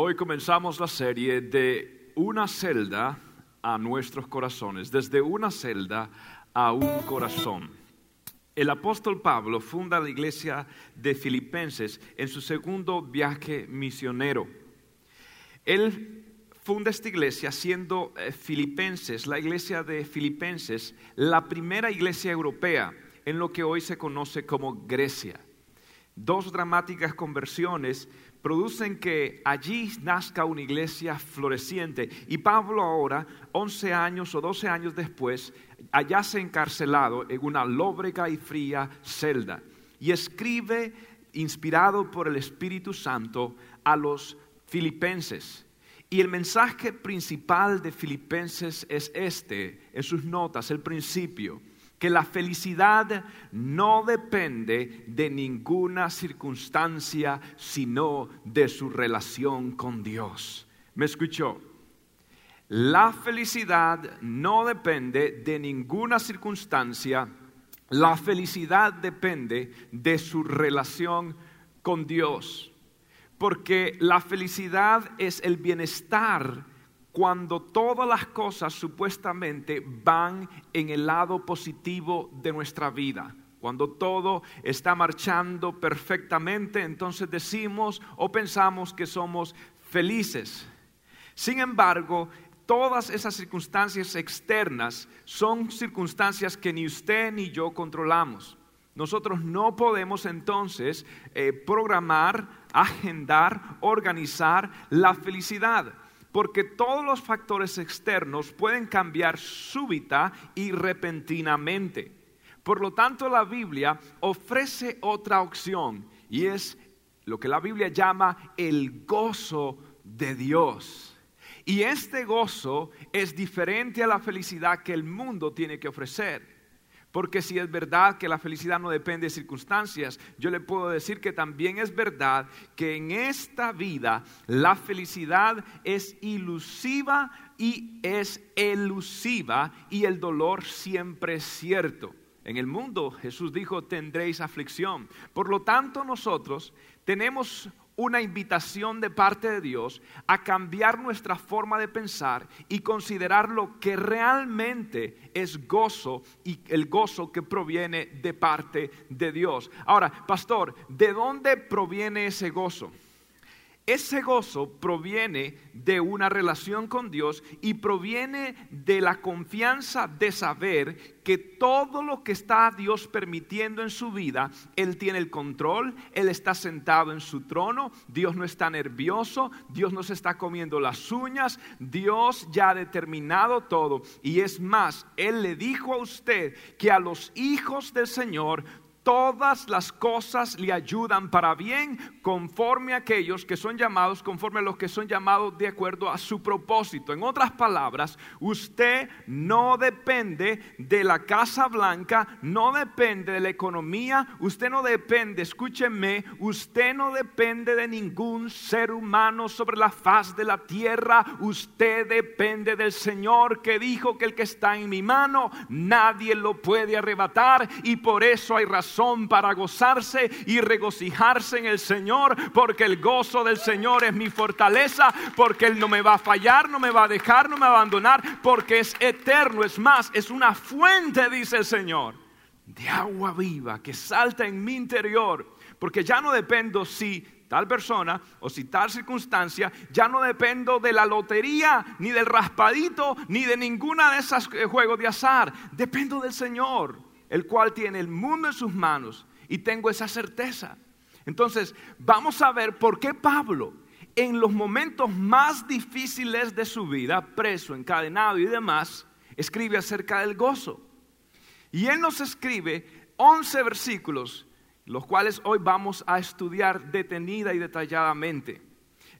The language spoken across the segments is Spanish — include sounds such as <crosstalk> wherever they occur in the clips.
Hoy comenzamos la serie de una celda a nuestros corazones, desde una celda a un corazón. El apóstol Pablo funda la iglesia de Filipenses en su segundo viaje misionero. Él funda esta iglesia siendo eh, Filipenses, la iglesia de Filipenses, la primera iglesia europea en lo que hoy se conoce como Grecia. Dos dramáticas conversiones producen que allí nazca una iglesia floreciente. Y Pablo ahora, 11 años o 12 años después, allá se encarcelado en una lóbrega y fría celda. Y escribe, inspirado por el Espíritu Santo, a los filipenses. Y el mensaje principal de Filipenses es este, en sus notas, el principio que la felicidad no depende de ninguna circunstancia, sino de su relación con Dios. ¿Me escuchó? La felicidad no depende de ninguna circunstancia, la felicidad depende de su relación con Dios, porque la felicidad es el bienestar cuando todas las cosas supuestamente van en el lado positivo de nuestra vida. Cuando todo está marchando perfectamente, entonces decimos o pensamos que somos felices. Sin embargo, todas esas circunstancias externas son circunstancias que ni usted ni yo controlamos. Nosotros no podemos entonces eh, programar, agendar, organizar la felicidad porque todos los factores externos pueden cambiar súbita y repentinamente. Por lo tanto, la Biblia ofrece otra opción y es lo que la Biblia llama el gozo de Dios. Y este gozo es diferente a la felicidad que el mundo tiene que ofrecer. Porque si es verdad que la felicidad no depende de circunstancias, yo le puedo decir que también es verdad que en esta vida la felicidad es ilusiva y es elusiva y el dolor siempre es cierto. En el mundo Jesús dijo, tendréis aflicción. Por lo tanto, nosotros tenemos una invitación de parte de Dios a cambiar nuestra forma de pensar y considerar lo que realmente es gozo y el gozo que proviene de parte de Dios. Ahora, pastor, ¿de dónde proviene ese gozo? Ese gozo proviene de una relación con Dios y proviene de la confianza de saber que todo lo que está Dios permitiendo en su vida, Él tiene el control, Él está sentado en su trono, Dios no está nervioso, Dios no se está comiendo las uñas, Dios ya ha determinado todo. Y es más, Él le dijo a usted que a los hijos del Señor todas las cosas le ayudan para bien conforme a aquellos que son llamados, conforme a los que son llamados de acuerdo a su propósito. En otras palabras, usted no depende de la Casa Blanca, no depende de la economía, usted no depende, escúcheme, usted no depende de ningún ser humano sobre la faz de la tierra, usted depende del Señor que dijo que el que está en mi mano, nadie lo puede arrebatar y por eso hay razón para gozarse y regocijarse en el Señor, porque el gozo del Señor es mi fortaleza, porque Él no me va a fallar, no me va a dejar, no me va a abandonar, porque es eterno, es más, es una fuente, dice el Señor, de agua viva que salta en mi interior, porque ya no dependo si tal persona o si tal circunstancia, ya no dependo de la lotería, ni del raspadito, ni de ninguna de esas eh, juegos de azar, dependo del Señor el cual tiene el mundo en sus manos y tengo esa certeza. Entonces, vamos a ver por qué Pablo, en los momentos más difíciles de su vida, preso, encadenado y demás, escribe acerca del gozo. Y él nos escribe 11 versículos, los cuales hoy vamos a estudiar detenida y detalladamente.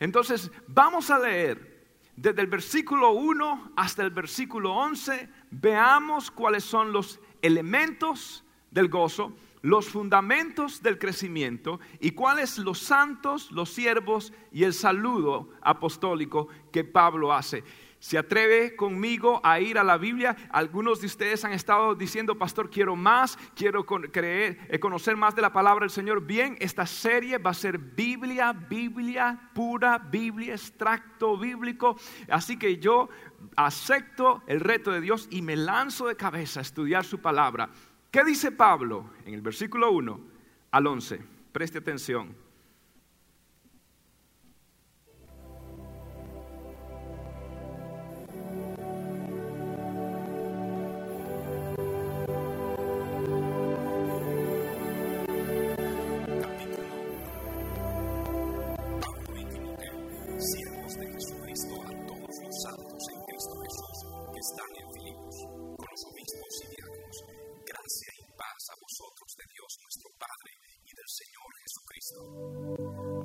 Entonces, vamos a leer desde el versículo 1 hasta el versículo 11, veamos cuáles son los elementos del gozo, los fundamentos del crecimiento y cuáles los santos, los siervos y el saludo apostólico que Pablo hace. Se atreve conmigo a ir a la Biblia. Algunos de ustedes han estado diciendo, pastor, quiero más, quiero creer, eh, conocer más de la palabra del Señor. Bien, esta serie va a ser Biblia, Biblia pura, Biblia, extracto bíblico. Así que yo acepto el reto de Dios y me lanzo de cabeza a estudiar su palabra. ¿Qué dice Pablo en el versículo 1 al 11? Preste atención.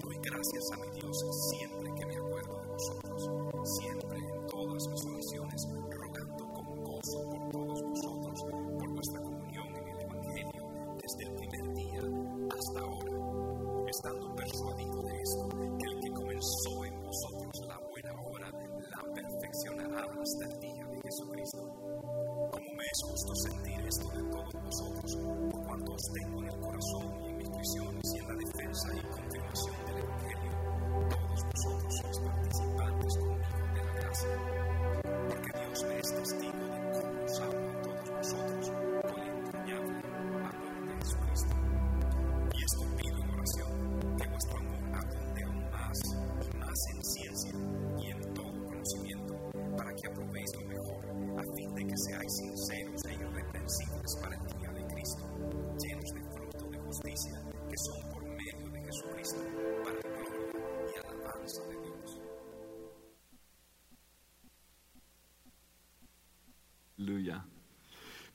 Doy gracias a mi Dios siempre que me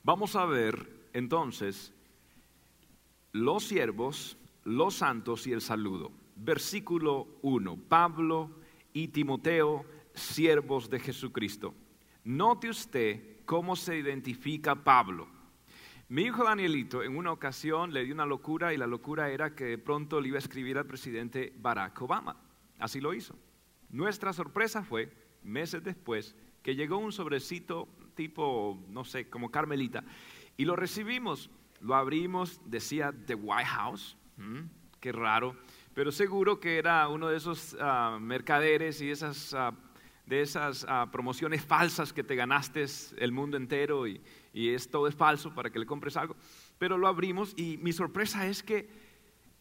Vamos a ver entonces los siervos, los santos y el saludo. Versículo 1. Pablo y Timoteo, siervos de Jesucristo. Note usted cómo se identifica Pablo. Mi hijo Danielito en una ocasión le dio una locura y la locura era que de pronto le iba a escribir al presidente Barack Obama. Así lo hizo. Nuestra sorpresa fue, meses después, que llegó un sobrecito tipo, no sé, como Carmelita. Y lo recibimos, lo abrimos, decía The White House, qué raro, pero seguro que era uno de esos ah, mercaderes y esas, ah, de esas ah, promociones falsas que te ganaste el mundo entero y, y es, todo es falso para que le compres algo. Pero lo abrimos y mi sorpresa es que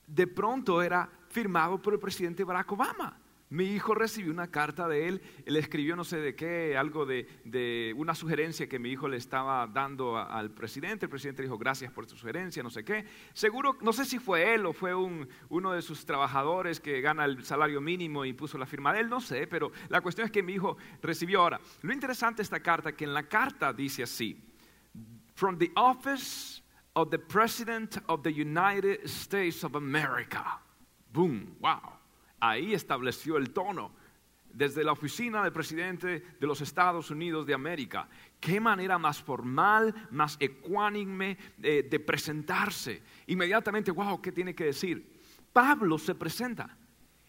de pronto era firmado por el presidente Barack Obama. Mi hijo recibió una carta de él, él escribió no sé de qué, algo de, una sugerencia que mi hijo le estaba dando al presidente. El presidente dijo, gracias por tu sugerencia, no sé qué. Seguro, no sé si fue él o fue uno de sus trabajadores que gana el salario mínimo y puso la firma de él, no sé, pero la cuestión es que mi hijo recibió ahora. Lo interesante de esta carta, que en la carta dice así, From the office of the President of the United States of America. Boom, wow. Ahí estableció el tono desde la oficina del presidente de los Estados Unidos de América. Qué manera más formal, más ecuánime de, de presentarse. Inmediatamente, wow, ¿qué tiene que decir? Pablo se presenta.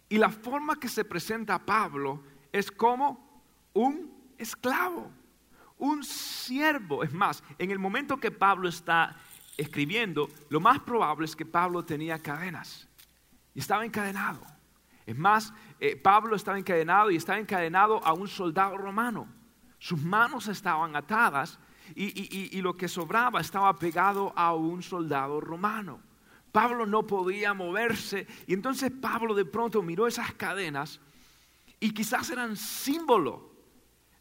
Y la forma que se presenta Pablo es como un esclavo, un siervo. Es más, en el momento que Pablo está escribiendo, lo más probable es que Pablo tenía cadenas y estaba encadenado. Es más, eh, Pablo estaba encadenado y estaba encadenado a un soldado romano. Sus manos estaban atadas y, y, lo que sobraba estaba pegado a un soldado romano. Pablo no podía moverse y entonces Pablo de pronto miró esas cadenas y quizás eran símbolo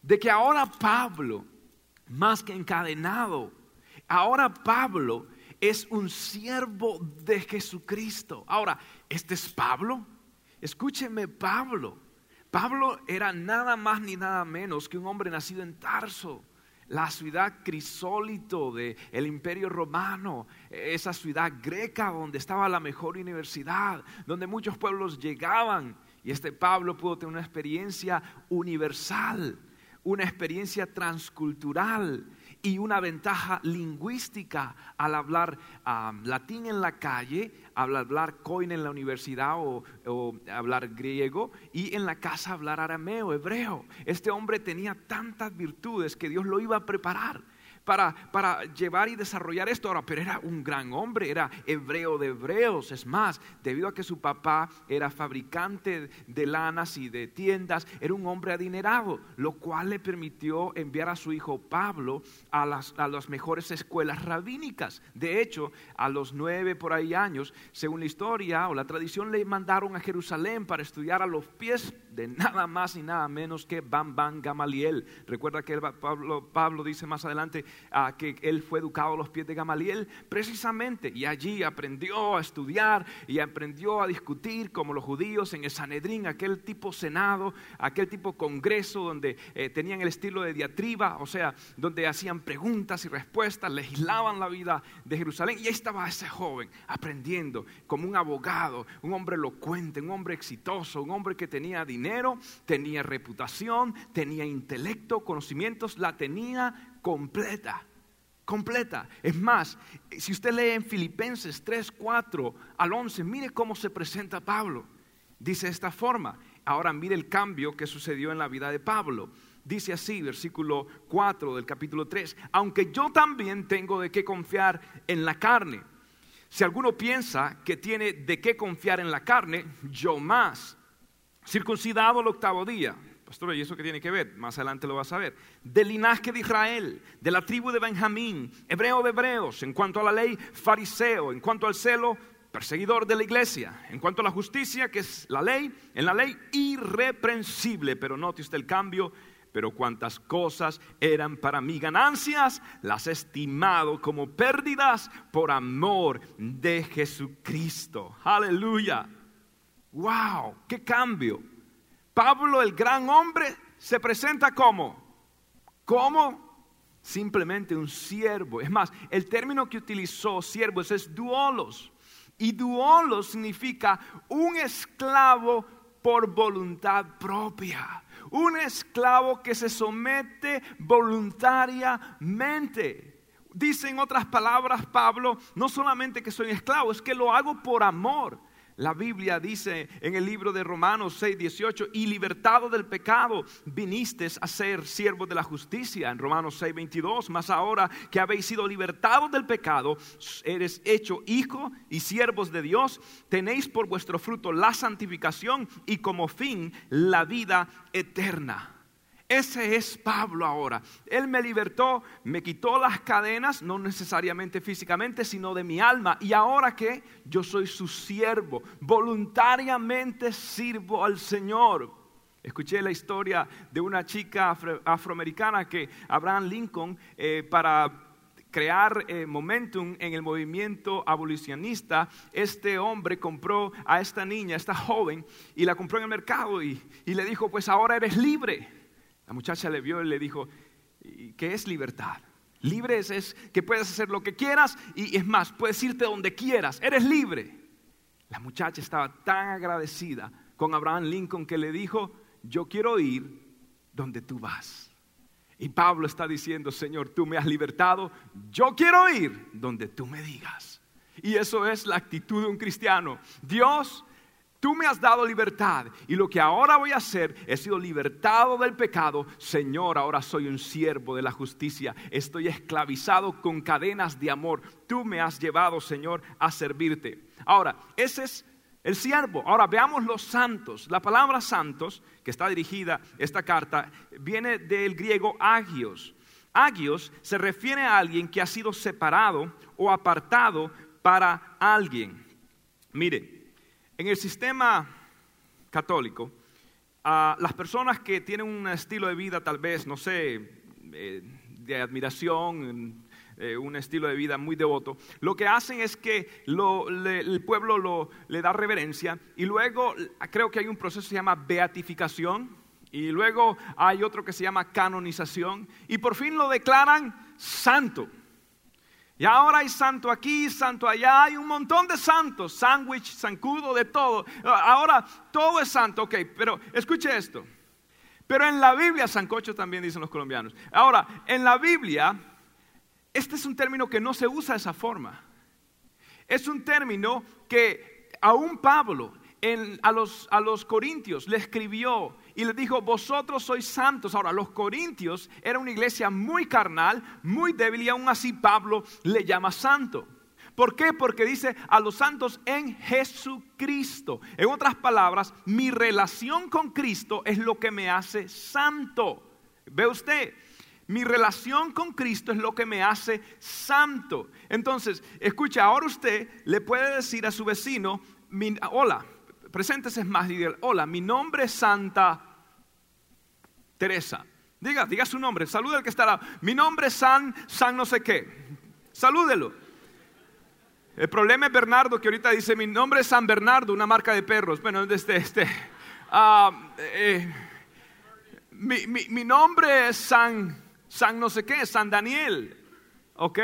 de que ahora Pablo, más que encadenado, ahora Pablo es un siervo de Jesucristo. Ahora, ¿este es Pablo? Escúcheme, Pablo. Pablo era nada más ni nada menos que un hombre nacido en Tarso, la ciudad crisólito del el imperio romano, esa ciudad greca donde estaba la mejor universidad, donde muchos pueblos llegaban. Y este Pablo pudo tener una experiencia universal, una experiencia transcultural. Y una ventaja lingüística al hablar latín en la calle, al hablar coin en la universidad o, hablar griego y en la casa hablar arameo, hebreo. Este hombre tenía tantas virtudes que Dios lo iba a preparar para, llevar y desarrollar esto. Ahora, pero era un gran hombre, era hebreo de hebreos. Es más, debido a que su papá era fabricante de lanas y de tiendas, era un hombre adinerado, lo cual le permitió enviar a su hijo Pablo a las, a las mejores escuelas rabínicas. De hecho, a los nueve por ahí años, según la historia o la tradición, le mandaron a Jerusalén para estudiar a los pies de nada más y nada menos que Bam Bam Gamaliel. Recuerda que Pablo, Pablo dice más adelante que él fue educado a los pies de Gamaliel precisamente. Y allí aprendió a estudiar y aprendió a discutir como los judíos en el Sanedrín, aquel tipo senado, aquel tipo congreso donde eh, tenían el estilo de diatriba, o sea, donde hacían preguntas y respuestas, legislaban la vida de Jerusalén. Y ahí estaba ese joven aprendiendo como un abogado, un hombre elocuente, un hombre exitoso, un hombre que tenía dinero tenía reputación, tenía intelecto, conocimientos, la tenía completa. Completa. Es más, si usted lee en Filipenses 3, 4 al 11, mire cómo se presenta Pablo. Dice esta forma. Ahora mire el cambio que sucedió en la vida de Pablo. Dice así, versículo 4 del capítulo 3, aunque yo también tengo de qué confiar en la carne. Si alguno piensa que tiene de qué confiar en la carne, yo más circuncidado el octavo día. Pastor, ¿y eso qué tiene que ver? Más adelante lo vas a ver. Del linaje de Israel, de la tribu de Benjamín, hebreo de hebreos, en cuanto a la ley, fariseo, en cuanto al celo, perseguidor de la iglesia, en cuanto a la justicia, que es la ley, en la ley irreprensible. Pero note usted el cambio, pero cuantas cosas eran para mí ganancias, las he estimado como pérdidas por amor de Jesucristo. Aleluya. ¡Wow! ¡Qué cambio! Pablo, el gran hombre, se presenta como, como simplemente un siervo. Es más, el término que utilizó siervos es duolos. Y duolos significa un esclavo por voluntad propia. Un esclavo que se somete voluntariamente. Dice en otras palabras Pablo, no solamente que soy esclavo, es que lo hago por amor. La Biblia dice en el libro de Romanos 6, 18, y libertado del pecado, viniste a ser siervo de la justicia. En Romanos 6, 22, más ahora que habéis sido libertados del pecado, eres hecho hijo y siervos de Dios, tenéis por vuestro fruto la santificación y como fin la vida eterna. Ese es Pablo ahora. Él me libertó, me quitó las cadenas, no necesariamente físicamente, sino de mi alma. Y ahora que yo soy su siervo, voluntariamente sirvo al Señor. Escuché la historia de una chica afroamericana que Abraham Lincoln, eh, para crear eh, momentum en el movimiento abolicionista, este hombre compró a esta niña, esta joven, y la compró en el mercado y, y le dijo, pues ahora eres libre. La muchacha le vio y le dijo, ¿qué es libertad? Libre es, que puedes hacer lo que quieras y es más, puedes irte donde quieras, eres libre. La muchacha estaba tan agradecida con Abraham Lincoln que le dijo, yo quiero ir donde tú vas. Y Pablo está diciendo, Señor, tú me has libertado, yo quiero ir donde tú me digas. Y eso es la actitud de un cristiano. Dios Tú me has dado libertad y lo que ahora voy a hacer, he sido libertado del pecado. Señor, ahora soy un siervo de la justicia. Estoy esclavizado con cadenas de amor. Tú me has llevado, Señor, a servirte. Ahora, ese es el siervo. Ahora veamos los santos. La palabra santos, que está dirigida esta carta, viene del griego agios. Agios se refiere a alguien que ha sido separado o apartado para alguien. Mire, en el sistema católico, las personas que tienen un estilo de vida tal vez, no sé, eh, de admiración, eh, un estilo de vida muy devoto, lo que hacen es que el pueblo le da reverencia y luego creo que hay un proceso que se llama beatificación y luego hay otro que se llama canonización y por fin lo declaran santo. Y ahora hay santo aquí, santo allá, hay un montón de santos, sándwich, zancudo, de todo. Ahora todo es santo, ok, pero escuche esto. Pero en la Biblia, sancocho también dicen los colombianos. Ahora, en la Biblia este es un término que no se usa de esa forma. Es un término que aún Pablo a, los, a los corintios le escribió y le dijo, vosotros sois santos. Ahora, los corintios era una iglesia muy carnal, muy débil y aún así Pablo le llama santo. ¿Por qué? Porque dice a los santos en Jesucristo. En otras palabras, mi relación con Cristo es lo que me hace santo. ¿Ve usted? Mi relación con Cristo es lo que me hace santo. Entonces, escucha, ahora usted le puede decir a su vecino, hola, preséntese más y hola, mi nombre es Santa Teresa. Diga, diga su nombre, salude al que está Mi nombre es San, San no sé qué. Salúdelo. El problema es Bernardo, que ahorita dice, mi nombre es San Bernardo, una marca de perros. Bueno, este, este, ah, eh, mi, nombre es San, San no sé qué, San Daniel. ¿Ok?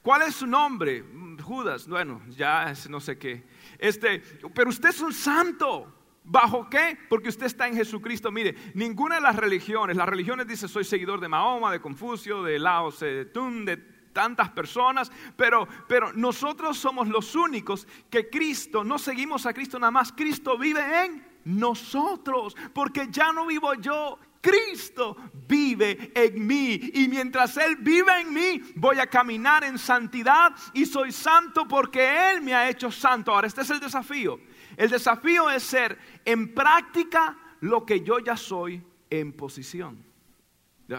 ¿Cuál es su nombre? Judas, bueno, ya es no sé qué. Este, pero usted es un santo. ¿Bajo qué? Porque usted está en Jesucristo. Mire, ninguna de las religiones, las religiones dice soy seguidor de Mahoma, de Confucio, de Lao Tse-tung, de tantas personas, pero, pero nosotros somos los únicos que Cristo, no seguimos a Cristo nada más, Cristo vive en nosotros, porque ya no vivo yo, Cristo vive en mí y mientras Él vive en mí voy a caminar en santidad y soy santo porque Él me ha hecho santo. Ahora, este es el desafío. El desafío es ser en práctica lo que yo ya soy en posición.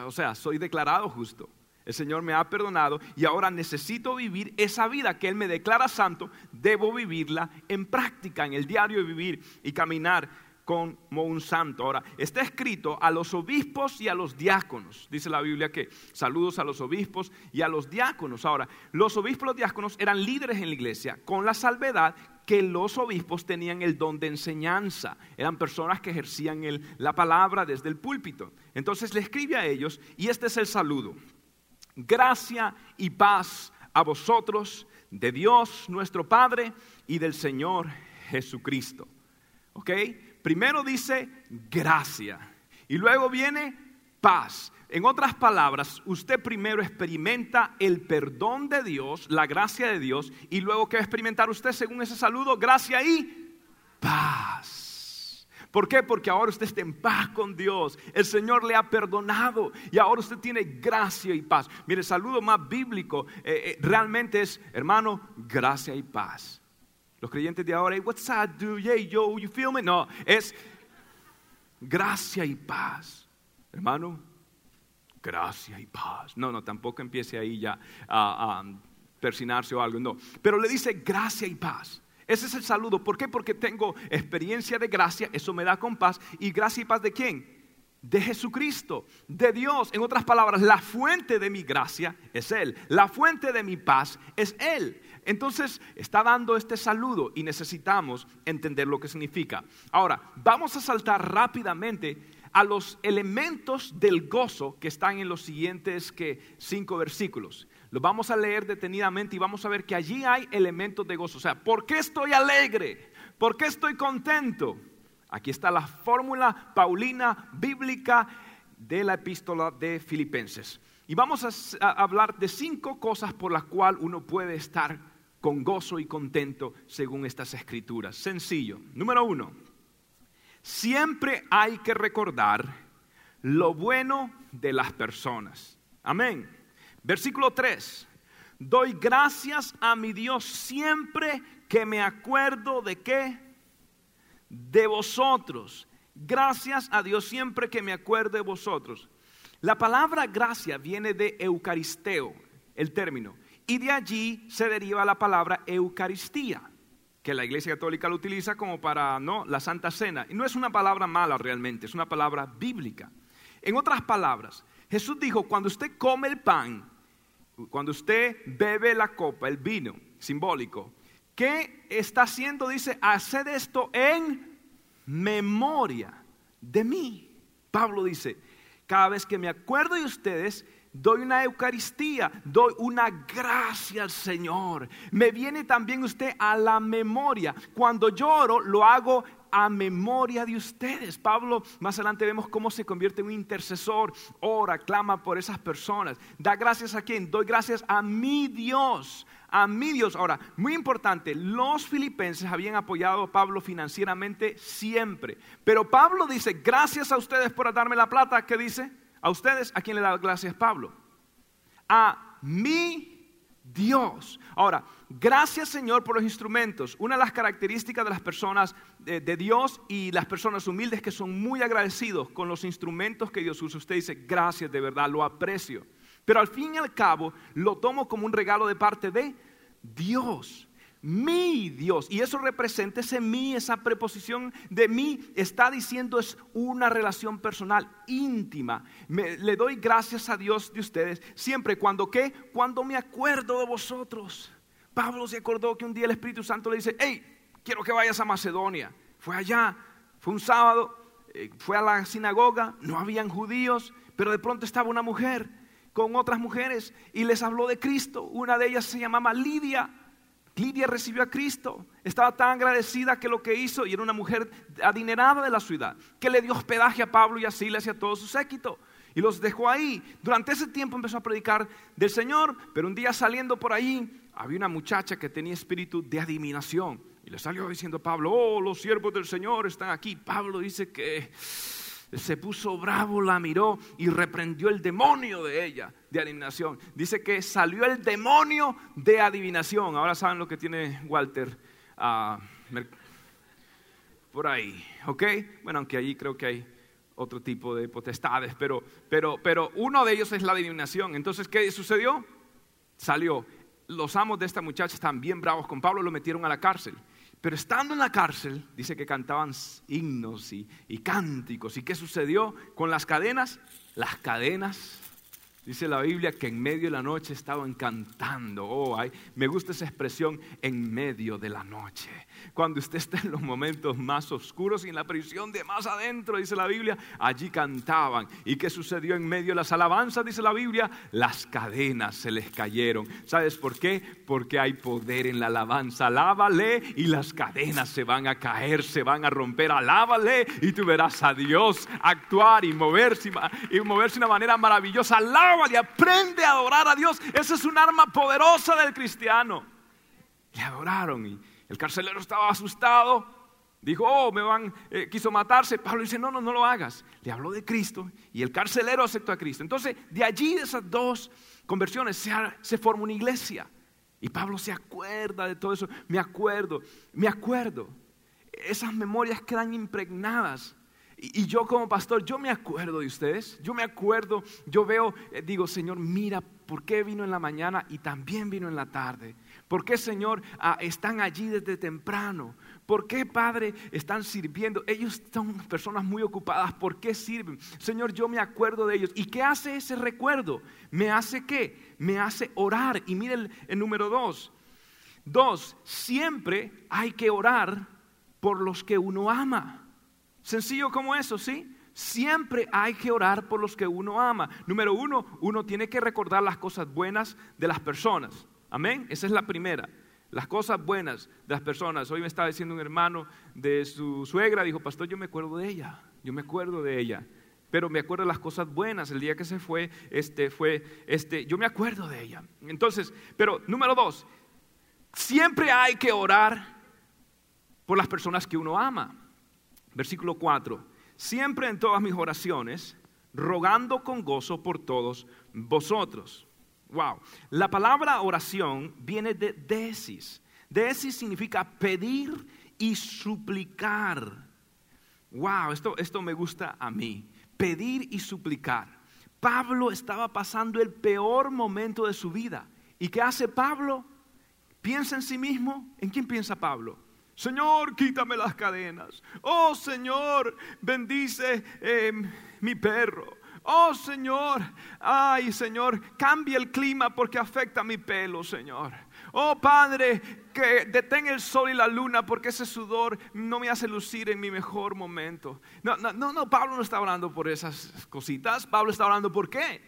O sea, soy declarado justo. El Señor me ha perdonado y ahora necesito vivir esa vida que Él me declara santo. Debo vivirla en práctica, en el diario vivir y caminar como un santo. Ahora, está escrito a los obispos y a los diáconos. Dice la Biblia que saludos a los obispos y a los diáconos. Ahora, los obispos y los diáconos eran líderes en la iglesia, con la salvedad que los obispos tenían el don de enseñanza. Eran personas que ejercían la palabra desde el púlpito. Entonces le escribe a ellos y este es el saludo. Gracia y paz a vosotros, de Dios nuestro Padre y del Señor Jesucristo. ¿Ok? Primero dice gracia y luego viene paz. En otras palabras, usted primero experimenta el perdón de Dios, la gracia de Dios, y luego que va a experimentar usted según ese saludo, gracia y paz. ¿Por qué? Porque ahora usted está en paz con Dios. El Señor le ha perdonado y ahora usted tiene gracia y paz. Mire, el saludo más bíblico eh, eh, realmente es, hermano, gracia y paz. Los creyentes de ahora, what's that, dude? Yeah, yo, you feel me? No, es gracia y paz. Hermano, gracia y paz. No, no, tampoco empiece ahí ya a, a persinarse o algo, no. Pero le dice gracia y paz. Ese es el saludo. ¿Por qué? Porque tengo experiencia de gracia, eso me da con paz. ¿Y gracia y paz de quién? De Jesucristo, de Dios. En otras palabras, la fuente de mi gracia es Él. La fuente de mi paz es Él. Entonces está dando este saludo y necesitamos entender lo que significa. Ahora, vamos a saltar rápidamente a los elementos del gozo que están en los siguientes que cinco versículos. Lo vamos a leer detenidamente y vamos a ver que allí hay elementos de gozo. O sea, ¿por qué estoy alegre? ¿Por qué estoy contento? Aquí está la fórmula paulina bíblica de la epístola de Filipenses. Y vamos a, hablar de cinco cosas por las cuales uno puede estar con gozo y contento según estas escrituras. Sencillo. Número uno, siempre hay que recordar lo bueno de las personas. Amén. Versículo 3. Doy gracias a mi Dios siempre que me acuerdo de qué? De vosotros. Gracias a Dios siempre que me acuerdo de vosotros. La palabra gracia viene de eucaristeo, el término, y de allí se deriva la palabra eucaristía, que la Iglesia Católica lo utiliza como para no la Santa Cena. Y no es una palabra mala realmente, es una palabra bíblica. En otras palabras, Jesús dijo, cuando usted come el pan, cuando usted bebe la copa, el vino simbólico, ¿qué está haciendo? Dice, haced esto en memoria de mí. Pablo dice, cada vez que me acuerdo de ustedes, doy una Eucaristía, doy una gracia al Señor. Me viene también usted a la memoria. Cuando lloro, lo hago a memoria de ustedes. Pablo, más adelante vemos cómo se convierte en un intercesor, ora, clama por esas personas. Da gracias a quién? Doy gracias a mi Dios, a mi Dios. Ahora, muy importante, los filipenses habían apoyado a Pablo financieramente siempre. Pero Pablo dice, gracias a ustedes por darme la plata. ¿Qué dice? A ustedes, ¿a quién le da gracias Pablo? A mi Dios. Ahora, gracias Señor por los instrumentos. Una de las características de las personas de, Dios y las personas humildes que son muy agradecidos con los instrumentos que Dios usa. Usted dice, gracias de verdad, lo aprecio. Pero al fin y al cabo lo tomo como un regalo de parte de Dios mi Dios. Y eso representa ese mí, esa preposición de mí, está diciendo es una relación personal íntima. le doy gracias a Dios de ustedes siempre cuando qué, cuando me acuerdo de vosotros. Pablo se acordó que un día el Espíritu Santo le dice, hey, quiero que vayas a Macedonia. Fue allá, fue un sábado, eh, fue a la sinagoga, no habían judíos, pero de pronto estaba una mujer con otras mujeres y les habló de Cristo. Una de ellas se llamaba Lidia Lidia recibió a Cristo, estaba tan agradecida que lo que hizo, y era una mujer adinerada de la ciudad, que le dio hospedaje a Pablo y a Silas y a todo su séquito. Y los dejó ahí. Durante ese tiempo empezó a predicar del Señor, pero un día saliendo por ahí, había una muchacha que tenía espíritu de adivinación. Y le salió diciendo a Pablo, oh, los siervos del Señor están aquí. Pablo dice que se puso bravo, la miró y reprendió el demonio de ella, de adivinación. Dice que salió el demonio de adivinación. Ahora saben lo que tiene Walter ah, por ahí, ¿ok? Bueno, aunque allí creo que hay otro tipo de potestades, pero, pero, pero uno de ellos es la adivinación. Entonces, ¿qué sucedió? Salió. Los amos de esta muchacha están bien bravos con Pablo, lo metieron a la cárcel. Pero estando en la cárcel, dice que cantaban himnos y, cánticos. ¿Y qué sucedió con las cadenas? Las cadenas Dice la Biblia que en medio de la noche estaban cantando. Oh, ay, me gusta esa expresión en medio de la noche cuando usted está en los momentos más oscuros y en la prisión de más adentro, dice la Biblia, allí cantaban. ¿Y qué sucedió en medio de las alabanzas? Dice la Biblia, las cadenas se les cayeron. ¿Sabes por qué? Porque hay poder en la alabanza. Alábale y las cadenas se van a caer, se van a romper. Alábale y tú verás a Dios actuar y moverse y moverse de una manera maravillosa. Alábale, aprende a adorar a Dios. Esa es un arma poderosa del cristiano. Le adoraron y el carcelero estaba asustado, dijo, oh, me van, eh, quiso matarse. Pablo dice, no, no, no lo hagas. Le habló de Cristo y el carcelero aceptó a Cristo. Entonces, de allí, de esas dos conversiones, se, se forma una iglesia. Y Pablo se acuerda de todo eso. Me acuerdo, me acuerdo. Esas memorias quedan impregnadas. Y, yo como pastor, yo me acuerdo de ustedes. Yo me acuerdo, yo veo, eh, digo, Señor, mira por qué vino en la mañana y también vino en la tarde. ¿Por qué, Señor, ah, están allí desde temprano? ¿Por qué, Padre, están sirviendo? Ellos son personas muy ocupadas. ¿Por qué sirven? Señor, yo me acuerdo de ellos. ¿Y qué hace ese recuerdo? ¿Me hace qué? Me hace orar. Y miren el, número dos. Dos, siempre hay que orar por los que uno ama. Sencillo como eso, ¿sí? Siempre hay que orar por los que uno ama. Número uno, uno tiene que recordar las cosas buenas de las personas. Amén. Esa es la primera. Las cosas buenas de las personas. Hoy me estaba diciendo un hermano de su suegra, dijo, pastor, yo me acuerdo de ella, yo me acuerdo de ella. Pero me acuerdo de las cosas buenas. El día que se fue, este fue, este, yo me acuerdo de ella. Entonces, pero número dos, siempre hay que orar por las personas que uno ama. Versículo 4. Siempre en todas mis oraciones, rogando con gozo por todos vosotros Wow. La palabra oración viene de desis. Desis significa pedir y suplicar. Wow, esto, esto me gusta a mí. Pedir y suplicar. Pablo estaba pasando el peor momento de su vida. ¿Y qué hace Pablo? Piensa en sí mismo. ¿En quién piensa Pablo? Señor, quítame las cadenas. Oh Señor, bendice eh, mi perro. Oh Señor, ay Señor, cambia el clima porque afecta mi pelo, Señor. Oh Padre, que detenga el sol y la luna porque ese sudor no me hace lucir en mi mejor momento. No, no, no, no, Pablo no está hablando por esas cositas. Pablo está hablando por qué.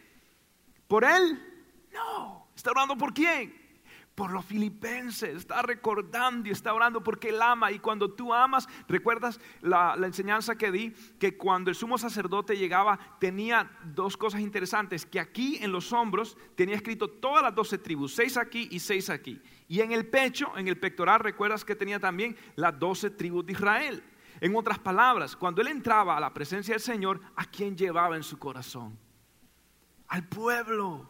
¿Por él? No. ¿Está hablando por quién? Por los filipenses, está recordando y está orando porque Él ama. Y cuando tú amas, recuerdas la, enseñanza que di, que cuando el sumo sacerdote llegaba tenía dos cosas interesantes, que aquí en los hombros tenía escrito todas las doce tribus, seis aquí y seis aquí. Y en el pecho, en el pectoral, recuerdas que tenía también las doce tribus de Israel. En otras palabras, cuando él entraba a la presencia del Señor, ¿a quién llevaba en su corazón? Al pueblo.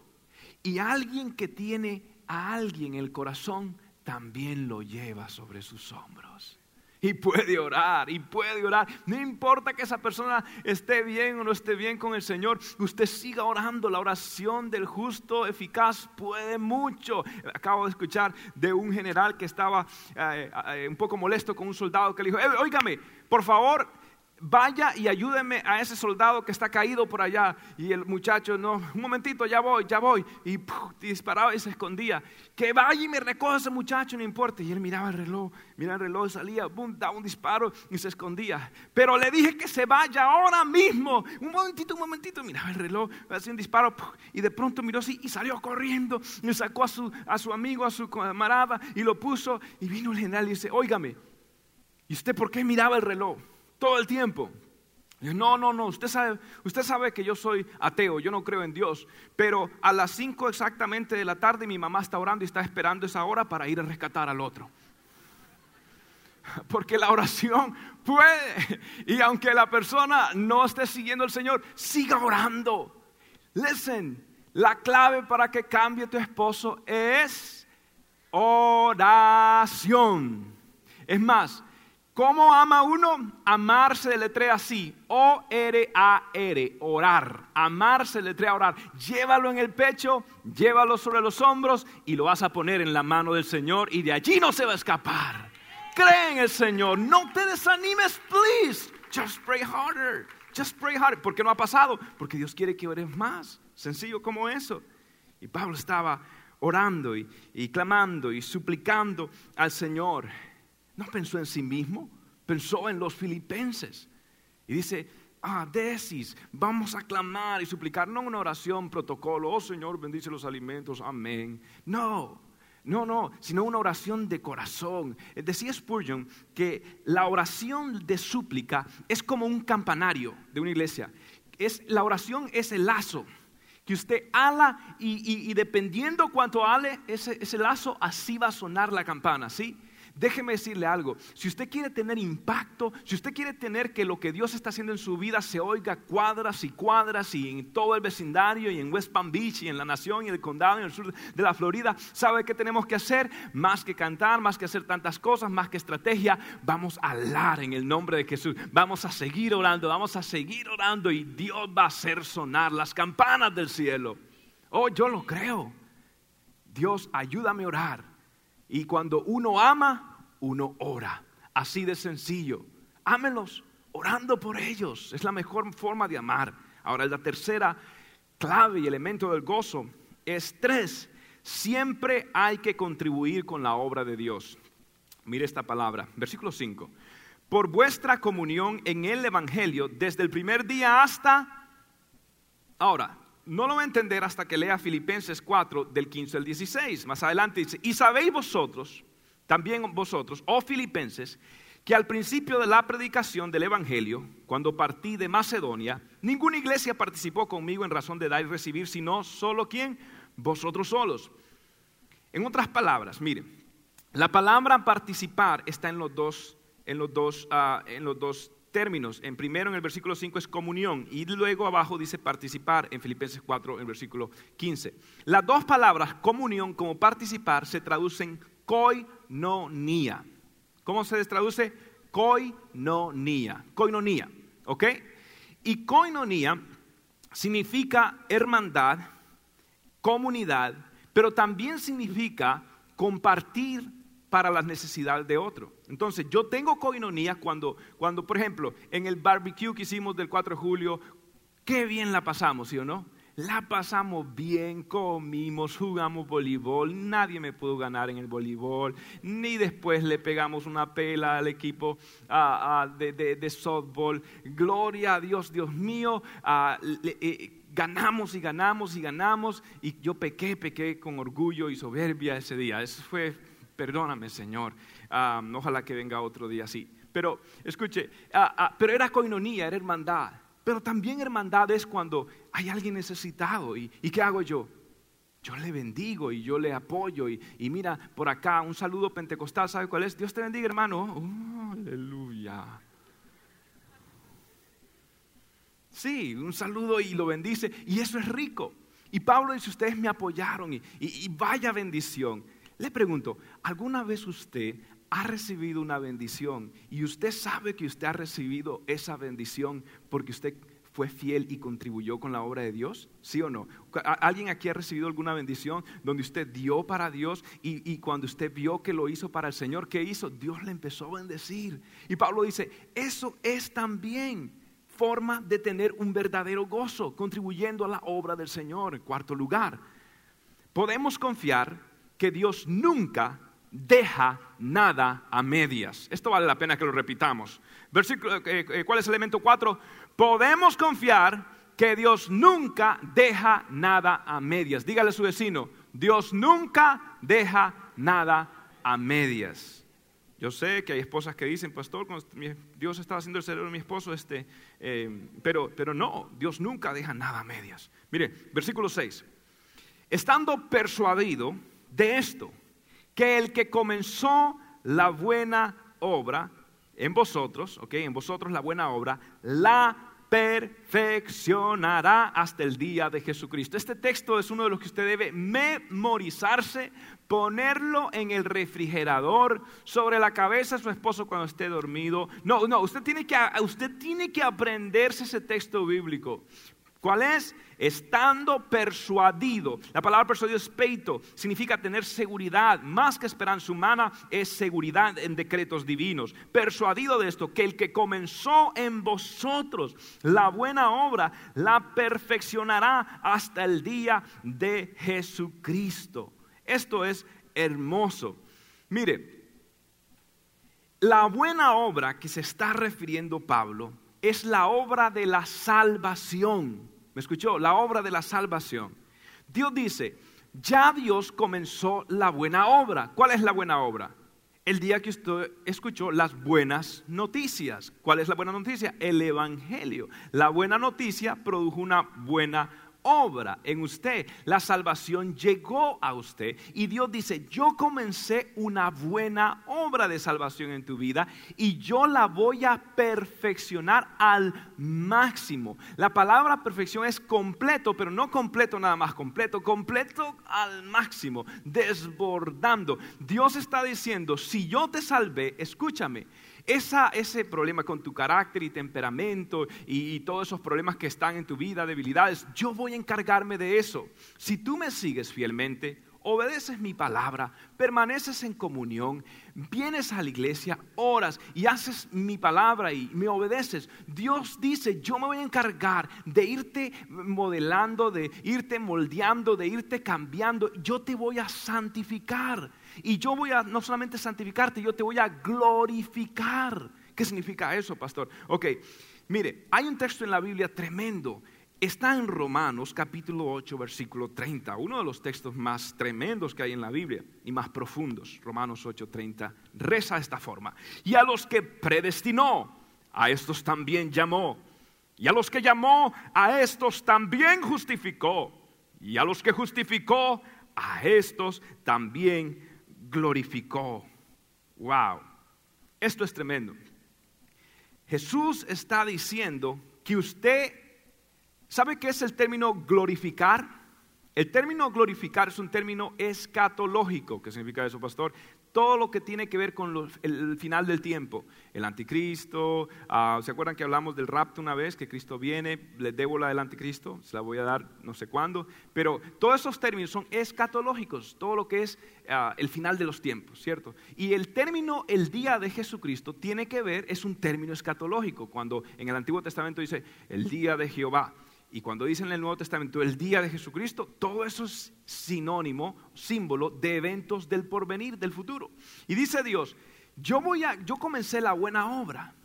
Y alguien que tiene a alguien en el corazón, también lo lleva sobre sus hombros. Y puede orar, y puede orar. No importa que esa persona esté bien o no esté bien con el Señor, usted siga orando. La oración del justo eficaz puede mucho. Acabo de escuchar de un general que estaba eh, eh, un poco molesto con un soldado que le dijo, eh, por favor, vaya y ayúdeme a ese soldado que está caído por allá. Y el muchacho, no, un momentito, ya voy, ya voy. Y disparaba y se escondía. Que vaya y me recoja ese muchacho, no importa. Y él miraba el reloj, miraba el reloj, salía, boom, daba un disparo y se escondía. Pero le dije que se vaya ahora mismo. Un momentito, un momentito, miraba el reloj, hacía un disparo y de pronto miró así y salió corriendo. Y sacó a su, a su amigo, a su camarada y lo puso. Y vino el general y dice, óigame, ¿y usted por qué miraba el reloj? Todo el tiempo. no, no, no, usted sabe, usted sabe que yo soy ateo, yo no creo en Dios, pero a las 5 exactamente de la tarde mi mamá está orando y está esperando esa hora para ir a rescatar al otro. <laughs> Porque la oración puede, y aunque la persona no esté siguiendo al Señor, siga orando. Listen, la clave para que cambie tu esposo es oración. Es más, ¿Cómo ama uno? Amar se deletrea así. O-R-A-R, orar. Amar se deletrea orar. Llévalo en el pecho, llévalo sobre los hombros y lo vas a poner en la mano del Señor y de allí no se va a escapar. Cree en el Señor. No te desanimes, please. Just pray harder. Just pray harder. ¿Por qué no ha pasado? Porque Dios quiere que ores más. Sencillo como eso. Y Pablo estaba orando y, y clamando y suplicando al Señor. No pensó en sí mismo, pensó en los filipenses. Y dice, ah, decis, vamos a clamar y suplicar, no una oración, protocolo, oh Señor, bendice los alimentos, amén. No, no, no, sino una oración de corazón. Eh, decía Spurgeon que la oración de súplica es como un campanario de una iglesia. Es, la oración es el lazo que usted ala y, dependiendo cuánto ale ese, ese lazo, así va a sonar la campana, ¿sí? Déjeme decirle algo, si usted quiere tener impacto, si usted quiere tener que lo que Dios está haciendo en su vida se oiga cuadras y cuadras y en todo el vecindario y en West Palm Beach y en la nación y en el condado y en el sur de la Florida, ¿sabe qué tenemos que hacer? Más que cantar, más que hacer tantas cosas, más que estrategia, vamos a hablar en el nombre de Jesús, vamos a seguir orando, vamos a seguir orando y Dios va a hacer sonar las campanas del cielo. Oh, yo lo creo. Dios, ayúdame a orar y cuando uno ama, uno ora. Así de sencillo. Ámelos orando por ellos. Es la mejor forma de amar. Ahora, la tercera clave y elemento del gozo es tres. Siempre hay que contribuir con la obra de Dios. Mire esta palabra, versículo 5. Por vuestra comunión en el Evangelio desde el primer día hasta... Ahora, no lo va a entender hasta que lea Filipenses 4 del 15 al 16. Más adelante dice, y sabéis vosotros, también vosotros, oh Filipenses, que al principio de la predicación del Evangelio, cuando partí de Macedonia, ninguna iglesia participó conmigo en razón de dar y recibir, sino solo quién, vosotros solos. En otras palabras, miren, la palabra participar está en los dos, en los dos, uh, en los dos términos. En primero, en el versículo 5 es comunión y luego abajo dice participar en Filipenses 4, en el versículo 15. Las dos palabras, comunión como participar, se traducen koinonia. ¿Cómo se traduce? Koinonia. Koinonia. ¿Ok? Y koinonia significa hermandad, comunidad, pero también significa compartir para las necesidades de otro. Entonces, yo tengo coinonía cuando, cuando, por ejemplo, en el barbecue que hicimos del 4 de julio, qué bien la pasamos, ¿sí o no? La pasamos bien, comimos, jugamos voleibol, nadie me pudo ganar en el voleibol, ni después le pegamos una pela al equipo de, softball. Gloria a Dios, Dios mío, eh, ganamos y ganamos y ganamos y yo pequé, pequé con orgullo y soberbia ese día. Eso fue, perdóname Señor, ojalá que venga otro día así. Pero escuche, ah, ah, pero era coinonía, era hermandad. Pero también hermandad es cuando hay alguien necesitado. ¿Y, qué hago yo? Yo le bendigo y yo le apoyo. Y, mira, por acá, un saludo pentecostal, ¿sabe cuál es? Dios te bendiga, hermano. Oh, aleluya. Sí, un saludo y lo bendice. Y eso es rico. Y Pablo dice, ustedes me apoyaron y vaya bendición. Le pregunto, ¿alguna vez usted ha recibido una bendición y usted sabe que usted ha recibido esa bendición porque usted fue fiel y contribuyó con la obra de Dios? ¿Sí o no? ¿Alguien aquí ha recibido alguna bendición donde usted dio para Dios y, y, cuando usted vio que lo hizo para el Señor, ¿qué hizo? Dios le empezó a bendecir. Y Pablo dice, eso es también forma de tener un verdadero gozo, contribuyendo a la obra del Señor. En cuarto lugar, podemos confiar que Dios nunca deja nada a medias. Esto vale la pena que lo repitamos. Versículo, eh, eh, ¿Cuál es el elemento 4? Podemos confiar que Dios nunca deja nada a medias. Dígale a su vecino, Dios nunca deja nada a medias. Yo sé que hay esposas que dicen, pastor, Dios estaba haciendo el cerebro de mi esposo, este, eh, pero, pero no, Dios nunca deja nada a medias. Mire, versículo 6. Estando persuadido de esto, que el que comenzó la buena obra en vosotros, ok, en vosotros la buena obra, la perfeccionará hasta el día de Jesucristo. Este texto es uno de los que usted debe memorizarse, ponerlo en el refrigerador, sobre la cabeza de su esposo cuando esté dormido. No, no, usted tiene que, usted tiene que aprenderse ese texto bíblico. ¿Cuál es? Estando persuadido. La palabra persuadido es peito, significa tener seguridad. Más que esperanza humana, es seguridad en decretos divinos. Persuadido de esto, que el que comenzó en vosotros la buena obra, la perfeccionará hasta el día de Jesucristo. Esto es hermoso. Mire, la buena obra que se está refiriendo Pablo es la obra de la salvación. ¿Me escuchó? La obra de la salvación. Dios dice, ya Dios comenzó la buena obra. ¿Cuál es la buena obra? El día que usted escuchó las buenas noticias. ¿Cuál es la buena noticia? El Evangelio. La buena noticia produjo una buena obra en usted. La salvación llegó a usted y Dios dice, yo comencé una buena obra de salvación en tu vida y yo la voy a perfeccionar al máximo. La palabra perfección es completo, pero no completo nada más, completo, completo al máximo, desbordando. Dios está diciendo, si yo te salvé, escúchame, ese problema con tu carácter y temperamento y, todos esos problemas que están en tu vida, debilidades, yo voy a encargarme de eso. Si tú me sigues fielmente, obedeces mi palabra, permaneces en comunión, vienes a la iglesia, oras y haces mi palabra y me obedeces, Dios dice, yo me voy a encargar de irte modelando, de irte moldeando, de irte cambiando, yo te voy a santificar. Y yo voy a no solamente santificarte, yo te voy a glorificar. ¿Qué significa eso, pastor? Ok, mire, hay un texto en la Biblia tremendo. Está en Romanos capítulo 8, versículo 30, uno de los textos más tremendos que hay en la Biblia y más profundos. Romanos 8, 30, reza esta forma. Y a los que predestinó, a estos también llamó. Y a los que llamó, a estos también justificó. Y a los que justificó, a estos también glorificó. Wow, esto es tremendo. Jesús está diciendo que usted, ¿sabe qué es el término glorificar? El término glorificar es un término escatológico. ¿Qué significa eso, pastor? Todo lo que tiene que ver con el, final del tiempo, el anticristo, ah, ¿se acuerdan que hablamos del rapto una vez, que Cristo viene, le debo la del anticristo, se la voy a dar no sé cuándo, pero todos esos términos son escatológicos, todo lo que es ah, el final de los tiempos, ¿cierto? Y el término el día de Jesucristo tiene que ver, es un término escatológico, cuando en el Antiguo Testamento dice el día de Jehová. Y cuando dicen en el Nuevo Testamento el día de Jesucristo, todo eso es sinónimo, símbolo de eventos del porvenir, del futuro. Y dice Dios, yo voy a, yo comencé la buena obra